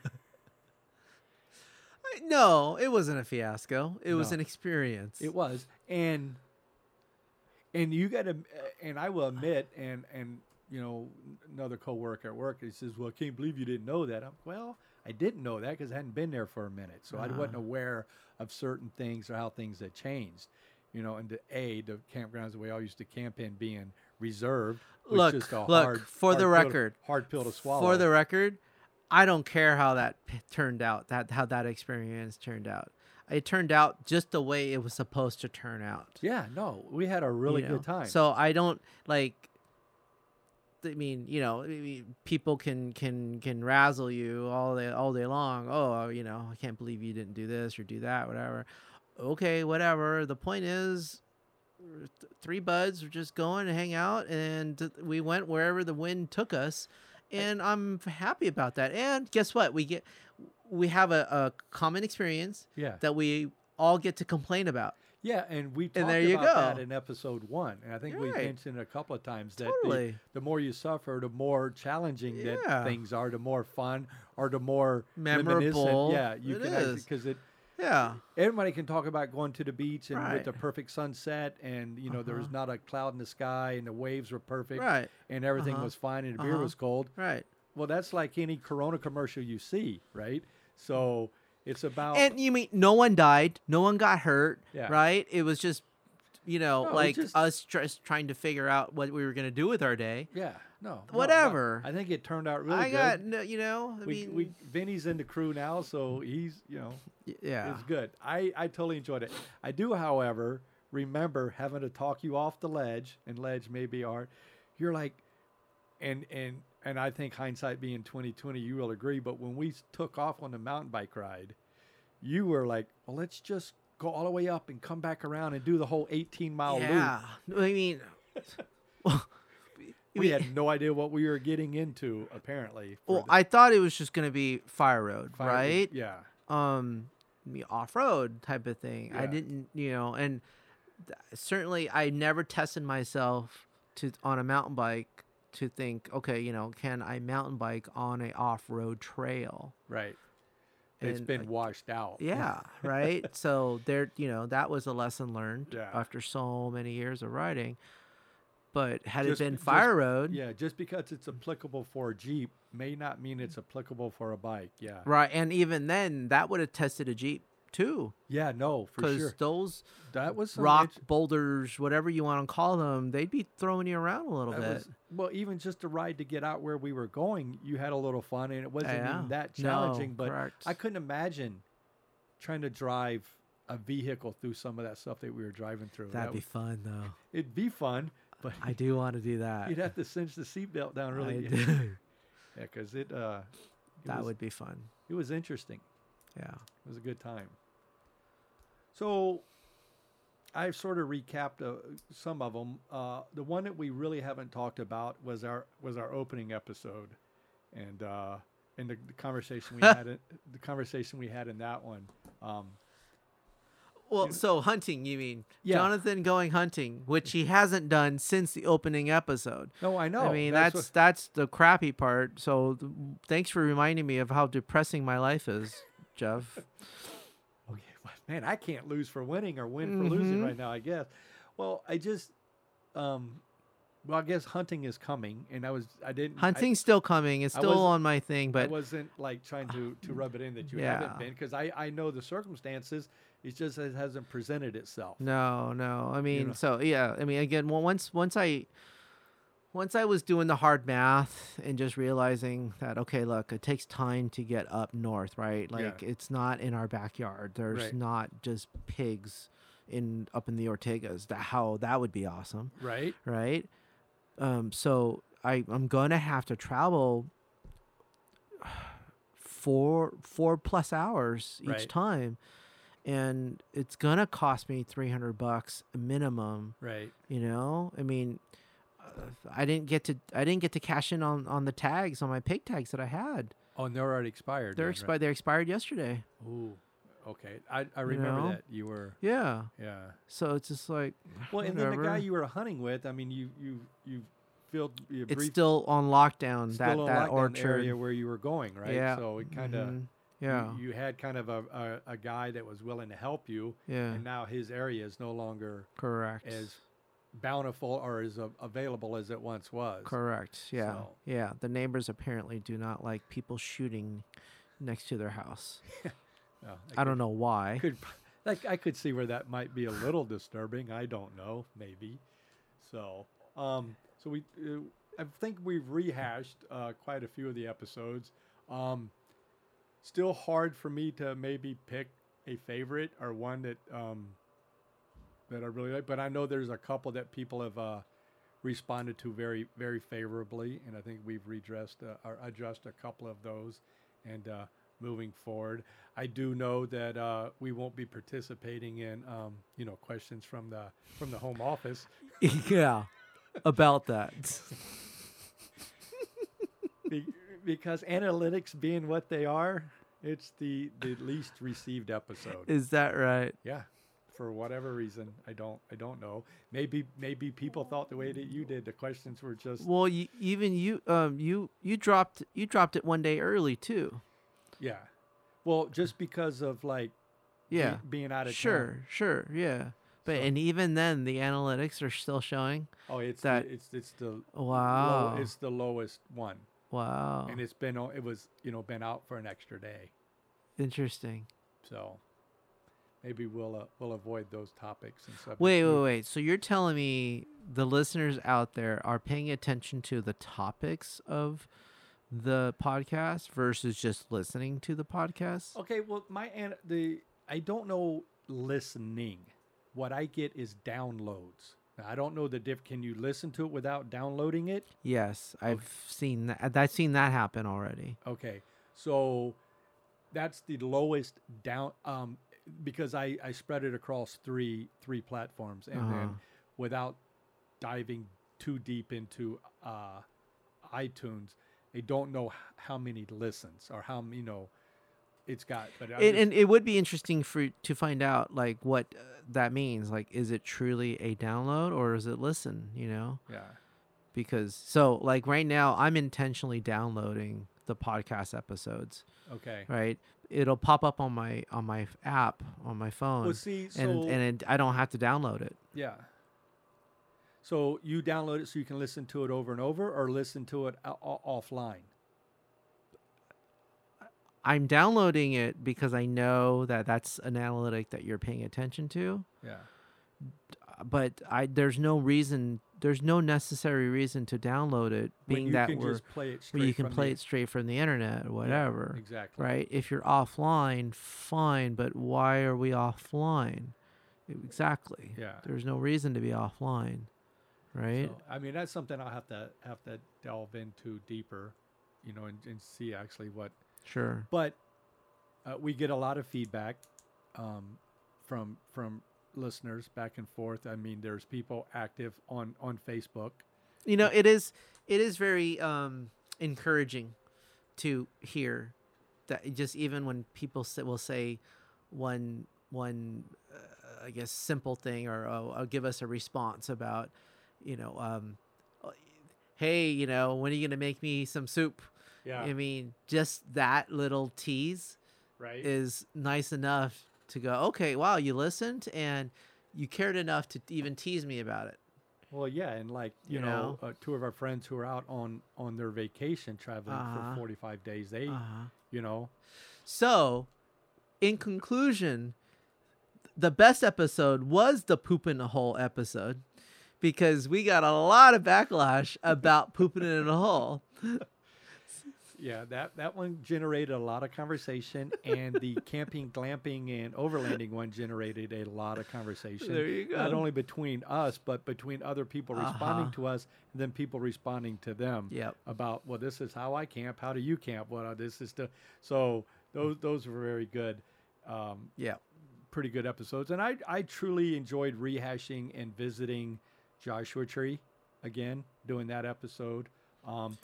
No, it wasn't a fiasco. It was an experience. It was, and and you got to, uh, and I will admit, and and you know, another coworker at work, he says, "Well, I can't believe you didn't know that." I'm well, I didn't know that because I hadn't been there for a minute, so I uh-huh. wasn't aware of certain things or how things had changed. You know, and the a the campgrounds that we all used to camp in being reserved. Look, just a look, hard, for the hard to- record, hard pill to swallow. For the record, I don't care how that p- turned out. That how that experience turned out. It turned out just the way it was supposed to turn out. yeah, no, we had a really you good time. So I don't like. I mean, you know, people can can can razzle you all day all day long. Oh, uh, you know, I can't believe you didn't do this or do that, whatever. Okay, whatever. The point is, three buds were just going to hang out, and we went wherever the wind took us, and I'm happy about that. And guess what? We get we have a, a common experience yeah, that we all get to complain about. Yeah, and we talked And there you about that go. in episode one, and I think we Right. mentioned a couple of times that Totally. the, the more you suffer, the more challenging Yeah. that things are, the more fun or the more. Memorable Yeah, you it can because it Yeah. everybody can talk about going to the beach and with the perfect sunset, and you know there was Uh-huh. not a cloud in the sky, and the waves were perfect, Right. and everything Uh-huh. was fine, and the beer Uh-huh. was cold. Right. Well, that's like any Corona commercial you see, right? So it's about And you mean no one died, no one got hurt, Yeah. right? It was just, you know, No, like just- us just trying to figure out what we were gonna do with our day. yeah, no, no, no. Whatever. I think it turned out really I good. got, no, you know, I we, mean, we Vinny's in the crew now, so he's you know yeah, it's good. I I totally enjoyed it. I do, however, remember having to talk you off the ledge, and ledge maybe art. You're like, and and and I think hindsight being 2020, you will agree. But when we took off on the mountain bike ride, you were like, well, let's just go all the way up and come back around and do the whole 18 mile loop. yeah. I mean, well, We had no idea what we were getting into. Apparently, well, the I thought it was just gonna be fire road, fire- right? Yeah. um off road type of thing. I didn't, you know, and th- certainly I never tested myself to on a mountain bike to think, okay, you know, can I mountain bike on a off road trail? Right. It's been like, washed out. Yeah, right. so there, you know, that was a lesson learned Yeah. after so many years of riding. But had Just- it been just- fire road, Yeah, just because it's applicable for a Jeep may not mean it's applicable for a bike. Yeah. right, and even then, that would have tested a Jeep too, Yeah, no, for because sure. those That was rock int- boulders, whatever you want to call them, they'd be throwing you around a little that bit. was- well, even just the ride to get out where we were going, you had a little fun, and it wasn't Yeah. even that No, challenging. but correct. I couldn't imagine trying to drive a vehicle through some of that stuff that we were driving through. That'd That be was- fun though. it'd be fun, but I do want to do that. you'd have to cinch the seatbelt down really. Yeah, because it uh, it that was, would be fun. it was interesting. Yeah. It was a good time. So, I've sort of recapped uh, some of them. Uh, the one that we really haven't talked about was our was our opening episode, and uh, and the, the conversation we had in, the conversation we had in that one. Um, Well, so hunting, you mean? Yeah. Jonathan going hunting, which he hasn't done since the opening episode. no, I know. I mean, that's what- that's, the crappy part. So, th- thanks for reminding me of how depressing my life is, Jeff. Man, I can't lose for winning or win for losing Mhm. right now. I guess. Well, I just, um, well, I guess hunting is coming, and I was I didn't I- Hunting's still coming. It's still on my thing, but I wasn't like trying to to rub it in that you Yeah. haven't been because I I know the circumstances. It just it hasn't presented itself. No, no. I mean, know. so yeah. I mean, again, well, once once I once I was doing the hard math and just realizing that okay, look, it takes time to get up north, right? Yeah. Like it's not in our backyard. There's Right. not just pigs in up in the Ortegas. That how that would be awesome, Right. right? Um, so I I'm gonna have to travel four four plus hours each Right. time and it's gonna cost me 300 bucks minimum Right. you know i mean i didn't get to i didn't get to cash in on on the tags on my pig tags that i had Oh, and they're already expired. they're then, expired they expired yesterday Right? Ooh. Okay. I I remember know? that you were yeah yeah. so it's just like Well, and then the guy you were hunting with. I mean, you you you filled you it's briefed still on lockdown that still in that lockdown orchard area where you were going, right? yeah So it kind of mhm, yeah you, you had kind of a, a a guy that was willing to help you, yeah and now his area is no longer correct as bountiful or as a, available as it once was. correct yeah So- yeah the neighbors apparently do not like people shooting next to their house Oh, i don't know why Could like I could see where that might be a little disturbing. I don't know, maybe. So, um, so we, uh, I think we've rehashed uh, quite a few of the episodes. Um, still hard for me to maybe pick a favorite or one that um, that I really like, but I know there's a couple that people have uh, responded to very, very favorably, and I think we've redressed uh, or addressed a couple of those. And uh, moving forward, I do know that uh, we won't be participating in, um, you know, questions from the from the home office. yeah about that Be- because analytics being what they are, it's the the least received episode. is that right Yeah, for whatever reason. I don't I don't know. Maybe maybe people thought the way that you did. The questions were just Well, you, even you, um, you you dropped you dropped it one day early too. yeah. Well, just because of like be- Yeah. being out of Sure, town. sure, yeah. But So- and even then, the analytics are still showing. Oh, it's that- the, it's it's the Wow. low, it's the lowest one, Wow. and it's been it was you know been out for an extra day. Interesting. So maybe we'll uh, we'll avoid those topics and subjects. Wait, wait, wait. So you're telling me the listeners out there are paying attention to the topics of the podcast versus just listening to the podcast? Okay, well, my an the I don't know listening. What I get is downloads. Now, I don't know the diff. Can you listen to it without downloading it? Yes, I've seen that. I've seen that happen already. Okay, so that's the lowest down. Um, because I I spread it across three three platforms, and Uh-huh. then without diving too deep into uh, iTunes, they don't know how many listens or how you know it's got. But And, just- and it would be interesting for to find out like what uh, that means. Like, is it truly a download or is it listen? You know, yeah. because so like right now, I'm intentionally downloading the podcast episodes. Okay. Right, it'll pop up on my on my app on my phone. Well, see, so and and it, I don't have to download it. yeah. So you download it so you can listen to it over and over, or listen to it o- o- offline. I'm downloading it because I know that that's an analytic that you're paying attention to. Yeah. But I there's no reason there's no necessary reason to download it, being that we're play where you can play the- it straight from the internet or Yeah, whatever. exactly. Right? If you're offline, fine, but why are we offline? Exactly. Yeah. There's no reason to be offline. Right? So, I mean, that's something I'll have to have to delve into deeper, you know, and, and see actually what. Sure. But uh, we get a lot of feedback um, from from listeners back and forth. I mean, there's people active on on Facebook. you know it is it is very um encouraging to hear that just even when people will say one one uh, i guess simple thing or uh, give us a response about you know um hey you know when are you gonna make me some soup Yeah. i mean just that little tease right. is nice enough to go okay wow you listened and you cared enough to even tease me about it Well, yeah, and like you, You know, Uh, two of our friends who are out on on their vacation traveling Uh-huh. for 45 days, they, uh-huh. you know, So, in conclusion, the best episode was the poop in a hole episode because we got a lot of backlash about pooping in a hole. yeah, that that one generated a lot of conversation, and the camping, glamping, and overlanding one generated a lot of conversation. There you go. Not only between us, but between other people responding Uh-huh. to us, and then people responding to them. Yep. About well, this is how I camp. How do you camp? Well, this is the so those those were very good. Um, Yeah. pretty good episodes, and I I truly enjoyed rehashing and visiting Joshua Tree again, doing that episode. Um,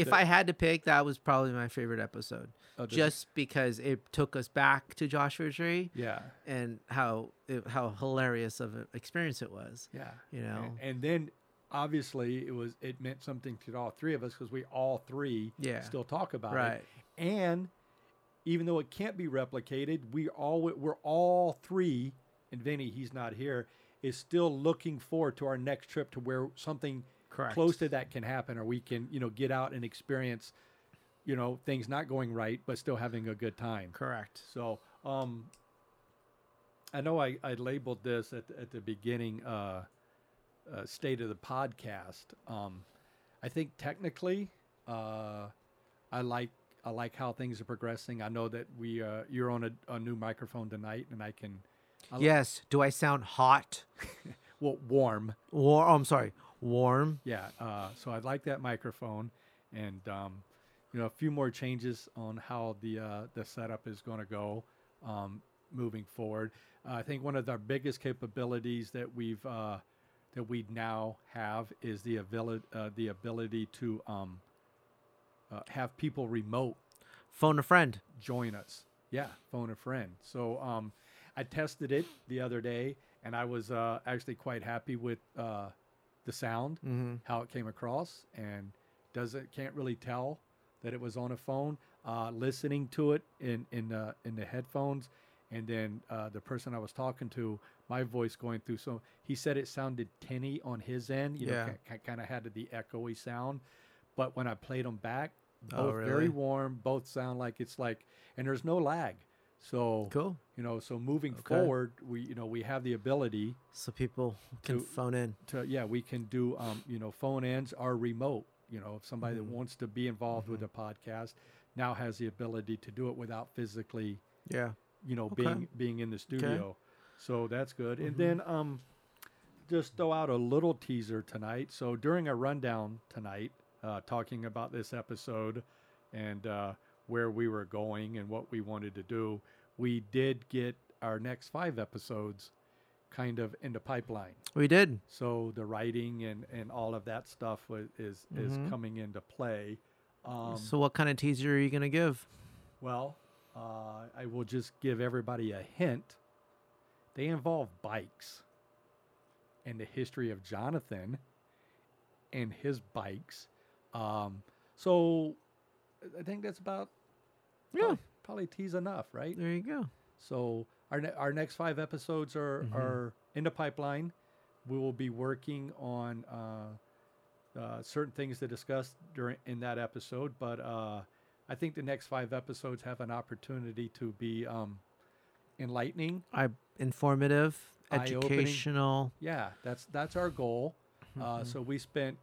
If I had to pick, that was probably my favorite episode, oh, the- just because it took us back to Joshua Tree yeah, and how it, how hilarious of an experience it was. yeah, You know, and, then obviously it was it meant something to all three of us because we all three Yeah. still talk about right? it, and even though it can't be replicated, we all we're all three, and Vinny he's not here, is still looking forward to our next trip to where something Correct. close to that can happen or we can you know get out and experience you know things not going right but still having a good time Correct. so um i know i, I labeled this at, the- at the beginning uh, uh state of the podcast um i think technically uh i like i like how things are progressing i know that we uh you're on a, a new microphone tonight and i can I li- Yes. Do I sound hot? well warm War. Oh, I'm sorry. Warm. Yeah, uh, so I like that microphone, and um, you know a few more changes on how the uh, the setup is going to go um, moving forward. Uh, I think one of our biggest capabilities that we've uh, that we now have is the ability uh, the ability to um, uh, have people remote Phone a friend. join us. Yeah, phone a friend. So um, I tested it the other day, and I was uh, actually quite happy with uh, the sound, Mm-hmm. how it came across, and doesn't can't really tell that it was on a phone. Uh, listening to it in in the in the headphones, and then uh, the person I was talking to, my voice going through. So he said it sounded tinny on his end. You Yeah. know, kind of had the echoey sound. But when I played them back, Oh, both really? very warm. Both sound like it's like, and there's no lag. So Cool. you know, so moving Okay. forward, we you know we have the ability So people can To- phone in. to yeah we can do um you know phone ins are remote. You know, if somebody Mhm. that wants to be involved with a podcast now has the ability to do it without physically Yeah. you know Okay. being being in the studio. So that's good. And Mhm. then um just throw out a little teaser tonight. So during a rundown tonight, uh, talking about this episode and uh, where we were going and what we wanted to do, we did get our next five episodes kind of in the pipeline. We did. So the writing and, and all of that stuff is is Mhm. coming into play. Um, so what kind of teaser are you gonna give? well, uh, I will just give everybody a hint. They involve bikes and the history of Jonathan and his bikes. Um, so I think that's about Yeah. probably, probably tease enough, right? There you go. So our ne- our next five episodes are Mhm. are in the pipeline. We will be working on uh, uh, certain things to discuss during in that episode, but uh, I think the next five episodes have an opportunity to be um, enlightening. I informative, educational. Yeah, that's that's our goal. Uh, Mhm. so we spent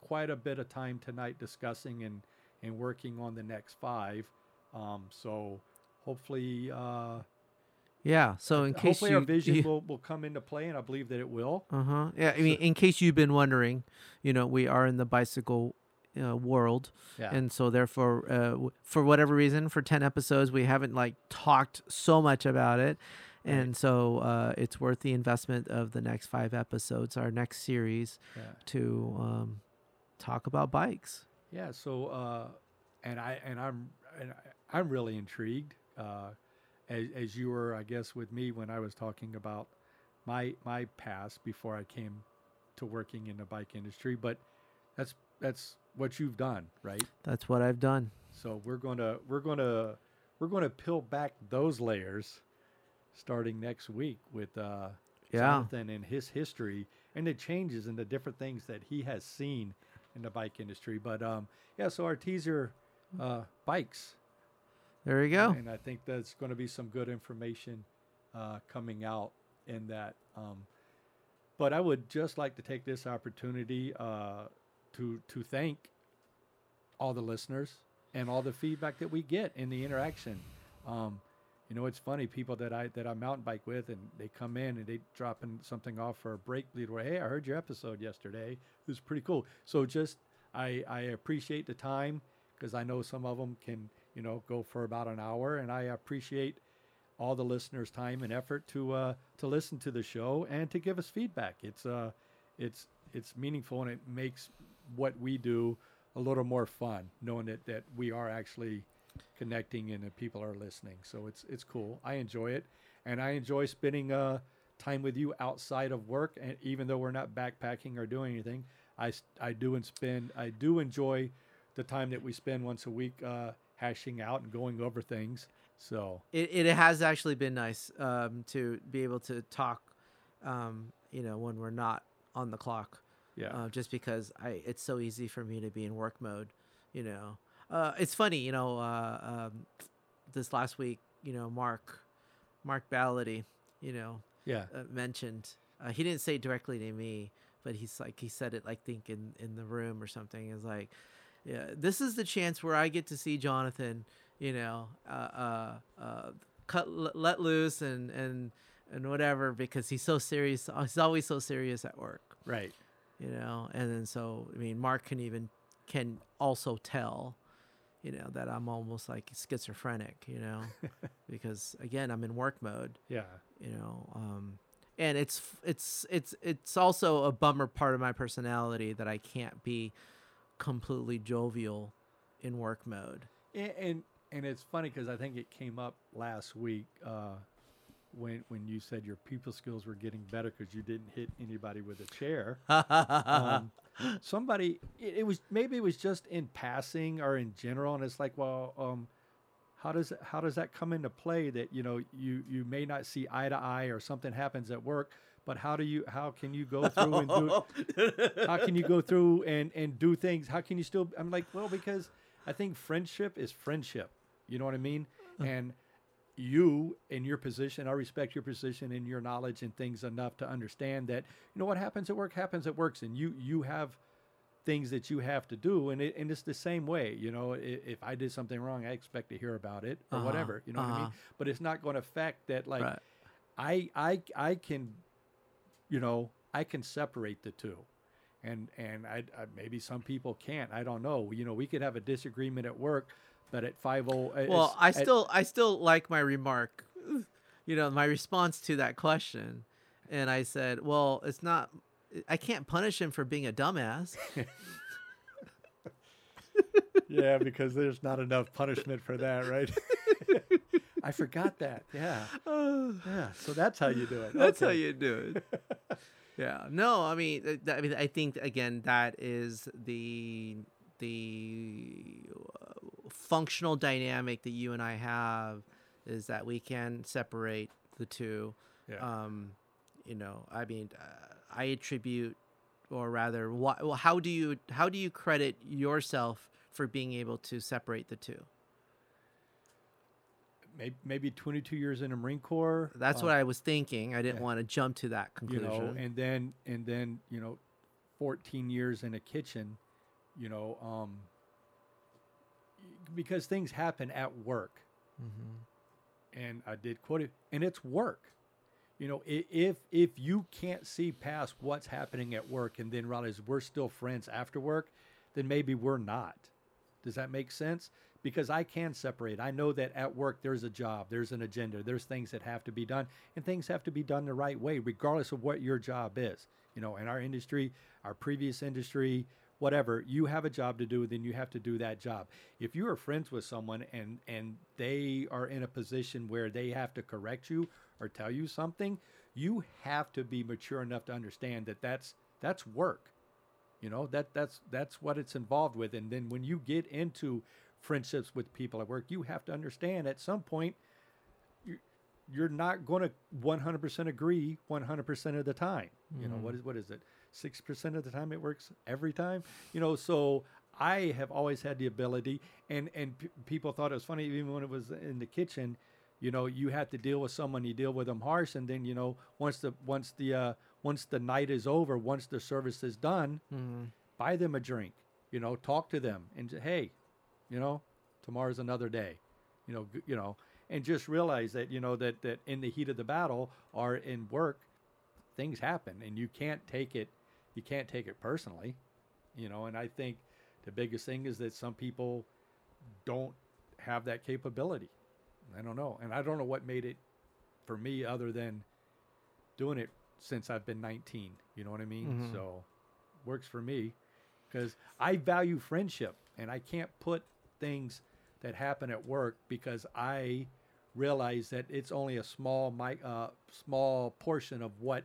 quite a bit of time tonight discussing and and working on the next five. Um, so hopefully. Uh, Yeah. So in case you, our vision you will, will come into play, and I believe that it will. Uh huh. Yeah. I mean, So- in case you've been wondering, you know, we are in the bicycle uh, world, Yeah. and so therefore, uh, w- for whatever reason, for ten episodes, we haven't like talked so much about it, Right. and so uh, it's worth the investment of the next five episodes, our next series, yeah. to um, talk about bikes. Yeah. So, uh, and I and I'm and I- I'm really intrigued. Uh, as, as you were, I guess, with me when I was talking about my my past before I came to working in the bike industry, but that's that's what you've done, right? That's what I've done. So we're gonna we're gonna we're gonna peel back those layers starting next week with uh, Yeah. Jonathan and his history and the changes and the different things that he has seen in the bike industry. But um, yeah, so our teaser uh, bikes, There you go. and I think that's going to be some good information uh, coming out in that. Um, but I would just like to take this opportunity uh, to to thank all the listeners and all the feedback that we get in the interaction. Um, you know, it's funny people that I that I mountain bike with, and they come in and they dropping something off for a brake bleed. Where hey, I heard your episode yesterday. It was pretty cool. So just I I appreciate the time because I know some of them can you know go for about an hour, and I appreciate all the listeners' time and effort to uh, to listen to the show and to give us feedback. It's uh it's it's meaningful and it makes what we do a little more fun, knowing that that we are actually connecting and that people are listening. So it's it's cool. I enjoy it, and I enjoy spending uh, time with you outside of work. And even though we're not backpacking or doing anything, I I do and spend I do enjoy the time that we spend once a week uh, hashing out and going over things. So it, it has actually been nice um, to be able to talk, um, you know, when we're not on the clock. yeah, Uh, just because I, it's so easy for me to be in work mode, you know. Uh, it's funny, you know. Uh, um, this last week, you know, Mark, Mark Ballady, you know, yeah, uh, mentioned. Uh, he didn't say directly to me, but he's like he said it like think in in the room or something. Is like, yeah, this is the chance where I get to see Jonathan, you know, uh, uh, uh, cut l- let loose and and and whatever because he's so serious. He's always so serious at work, right. you know. And then so I mean, Mark can even can also tell. You know that I'm almost like schizophrenic, you know, because again I'm in work mode, Yeah, you know um and it's it's it's it's also a bummer part of my personality that i can't be completely jovial in work mode and and, and it's funny because I think it came up last week. Uh, when when you said your people skills were getting better because you didn't hit anybody with a chair. um, somebody, it, it was maybe it was just in passing or in general, and it's like, well, um, how does how does that come into play that you know you you may not see eye to eye or something happens at work but how do you how can you go through and do how can you go through and and do things? How can you still i'm like well because i think friendship is friendship. You know what i mean? And you in your position i respect your position and your knowledge and things enough to understand that you know what happens at work? Happens at works and you you have things that you have to do and it, and it's the same way you know? If, if i did something wrong i expect to hear about it or Uh-huh, whatever you know what i mean? Uh-huh. but it's not going to affect that like Right. i i i can you know i can separate the two and and I, I maybe some people can't i don't know you know we could have a disagreement at work but at 50 uh, well, I at- still I still like my remark, you know, my response to that question, and I said, well, it's not. I can't punish him for being a dumbass. yeah because there's not enough punishment for that right i forgot that yeah yeah so that's how you do it That's how you do it. yeah. No, I mean, I mean, I think again that is the the uh, functional dynamic that you and I have is that we can separate the two. yeah. Um, you know, I mean, uh, I attribute, or rather, wha- well, how do you how do you credit yourself for being able to separate the two? Maybe, maybe 22 years in the marine corps That's um, what I was thinking. I didn't yeah. want to jump to that you conclusion. know and then and then you know 14 years in a kitchen you know um because things happen at work Mhm. and i did quote it and it's work you know if if you can't see past what's happening at work and then realize we're still friends after work then maybe we're not does that make sense because i can separate. I know that at work there's a job there's an agenda there's things that have to be done and things have to be done the right way regardless of what your job is. You know in our industry our previous industry whatever you have a job to do then you have to do that job. If you are friends with someone and and they are in a position where they have to correct you or tell you something you have to be mature enough to understand that that's that's work. You know that that's that's what it's involved with and then when you get into friendships with people at work you have to understand at some point you you're not going to 100% agree 100% of the time. You know what is what is it? 6% of the time it works every time? You know so i have always had the ability and and p- people thought it was funny even when it was in the kitchen you know you have to deal with someone you deal with them harsh and then you know once the once the uh once the night is over once the service is done Mhm. buy them a drink you know talk to them and say, hey you know tomorrow's another day you know you know and just realize that you know that that in the heat of the battle or in work things happen and you can't take it you can't take it personally you know and i think the biggest thing is that some people don't have that capability i don't know and i don't know what made it for me other than doing it since i've been 19 you know what i mean Mhm. so works for me because i value friendship and i can't put things that happen at work because i realize that it's only a small mi- uh, small portion of what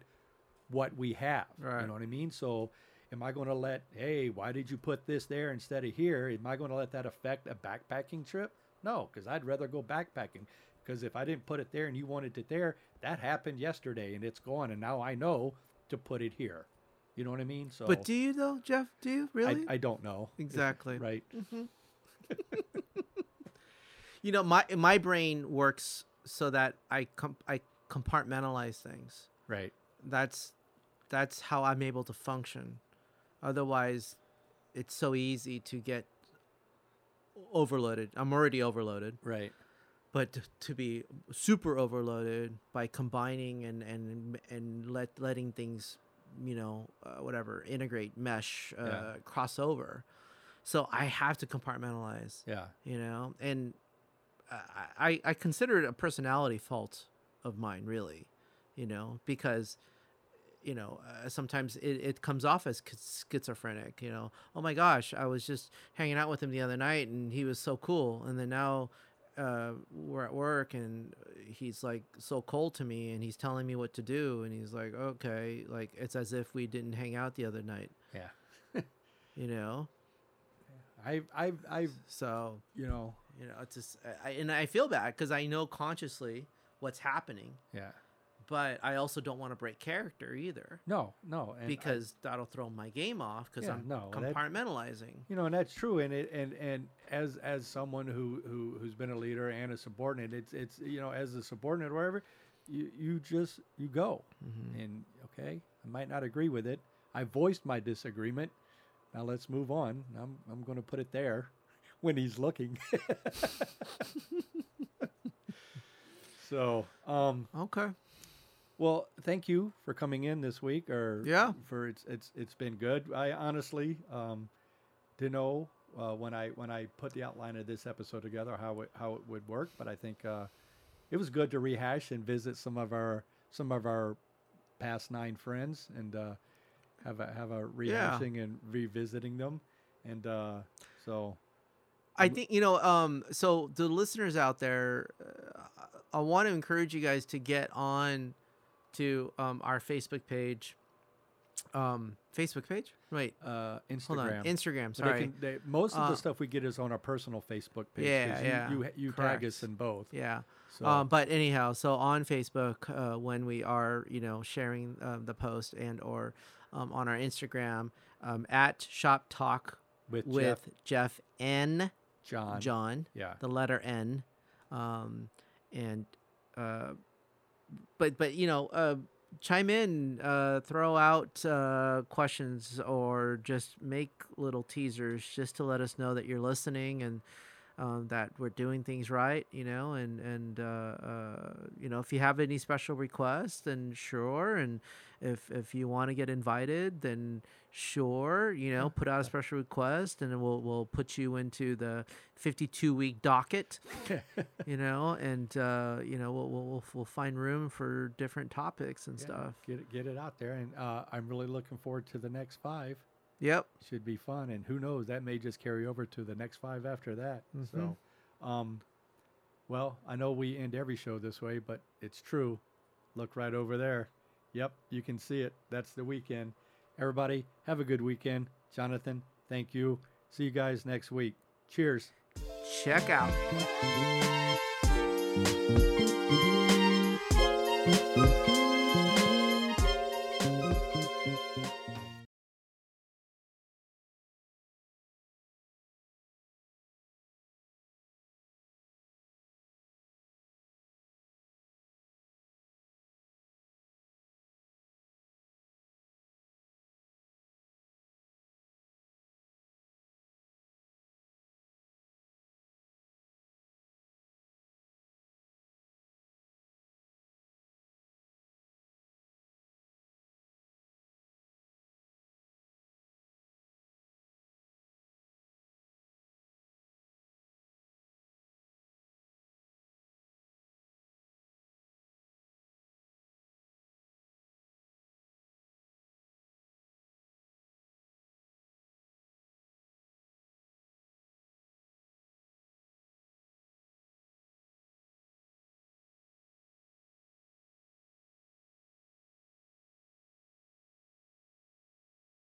what we have Right. you know what i mean? So am i going to let hey why did you put this there instead of here? Am i going to let that affect a backpacking trip? No because i'd rather go backpacking. Because if i didn't put it there and you wanted it there that happened yesterday and it's gone and now i know to put it here. You know what i mean? So But do you though, Jeff? Do you really? I, I don't know. Exactly. right you know, my my brain works so that I com- I compartmentalize things. right That's that's how I'm able to function. Otherwise, it's so easy to get overloaded. I'm already overloaded, right but to be super overloaded by combining and and and let letting things, you know, uh, whatever integrate, mesh, uh, Yeah. cross over. So I have to compartmentalize yeah. you know? And I, I i consider it a personality fault of mine really you know? Because you know uh, sometimes it, it comes off as schizophrenic you know? Oh my gosh i was just hanging out with him the other night and he was so cool. And then now uh, we're at work and he's like so cold to me and he's telling me what to do and he's like okay like it's as if we didn't hang out the other night. Yeah. you know I've, I've, I've, so you know, you know it's just I, and i feel bad because i know consciously what's happening yeah. but i also don't want to break character either No, no. And I- because that'll throw my game off because Yeah, i'm no, that- compartmentalizing you know, and that's true. And it, and, and as, as someone who, who, who's been a leader and a subordinate, it's, it's, you know, as a subordinate or whatever, you, you just, you go Mm-hmm. and okay, I might not agree with it. I voiced my disagreement. Now let's move on. I'm, I'm going to put it there when he's looking. so, um, okay Well, thank you for coming in this week. Or Yeah. for it's it's it's been good. I honestly um, didn't know uh, when I when I put the outline of this episode together how it how it would work, but I think uh, it was good to rehash and visit some of our some of our past nine friends and uh, have a have a Yeah. rehashing and revisiting them, and uh, so I think you know. Um, so the listeners out there, uh, I want to encourage you guys to get on to um, our Facebook page. Um, Facebook page. Wait, uh, Instagram. hold on. Instagram. They Sorry. can- they- most of Uh, the stuff we get is on our personal Facebook page. Yeah, you, yeah, You, you tag us in both. yeah. So Um, but anyhow, so on Facebook, uh, when we are, you know, sharing uh, the post and or um, on our Instagram um, at Shop Talk with, with Jeff, Jeff, N. John, John, yeah, the letter N, um, and uh, but but you know, uh, chime in, uh, throw out uh, questions, or just make little teasers just to let us know that you're listening and um, that we're doing things right, you know, and and uh, uh, you know, if you have any special requests, then sure, and if if you want to get invited, then sure, you know, put out a special request, and we'll we'll put you into the 52 week docket, you know, and uh, you know, we'll, we'll we'll we'll find room for different topics and Yeah, stuff. Get it, get it out there, and uh, I'm really looking forward to the next five. Yep. Should be fun, and who knows, that may just carry over to the next five after that. So, um, well, I know we end every show this way, but it's true. Look right over there. Yep, you can see it. That's the weekend. Everybody, have a good weekend. Jonathan, thank you. See you guys next week. Cheers. Check out.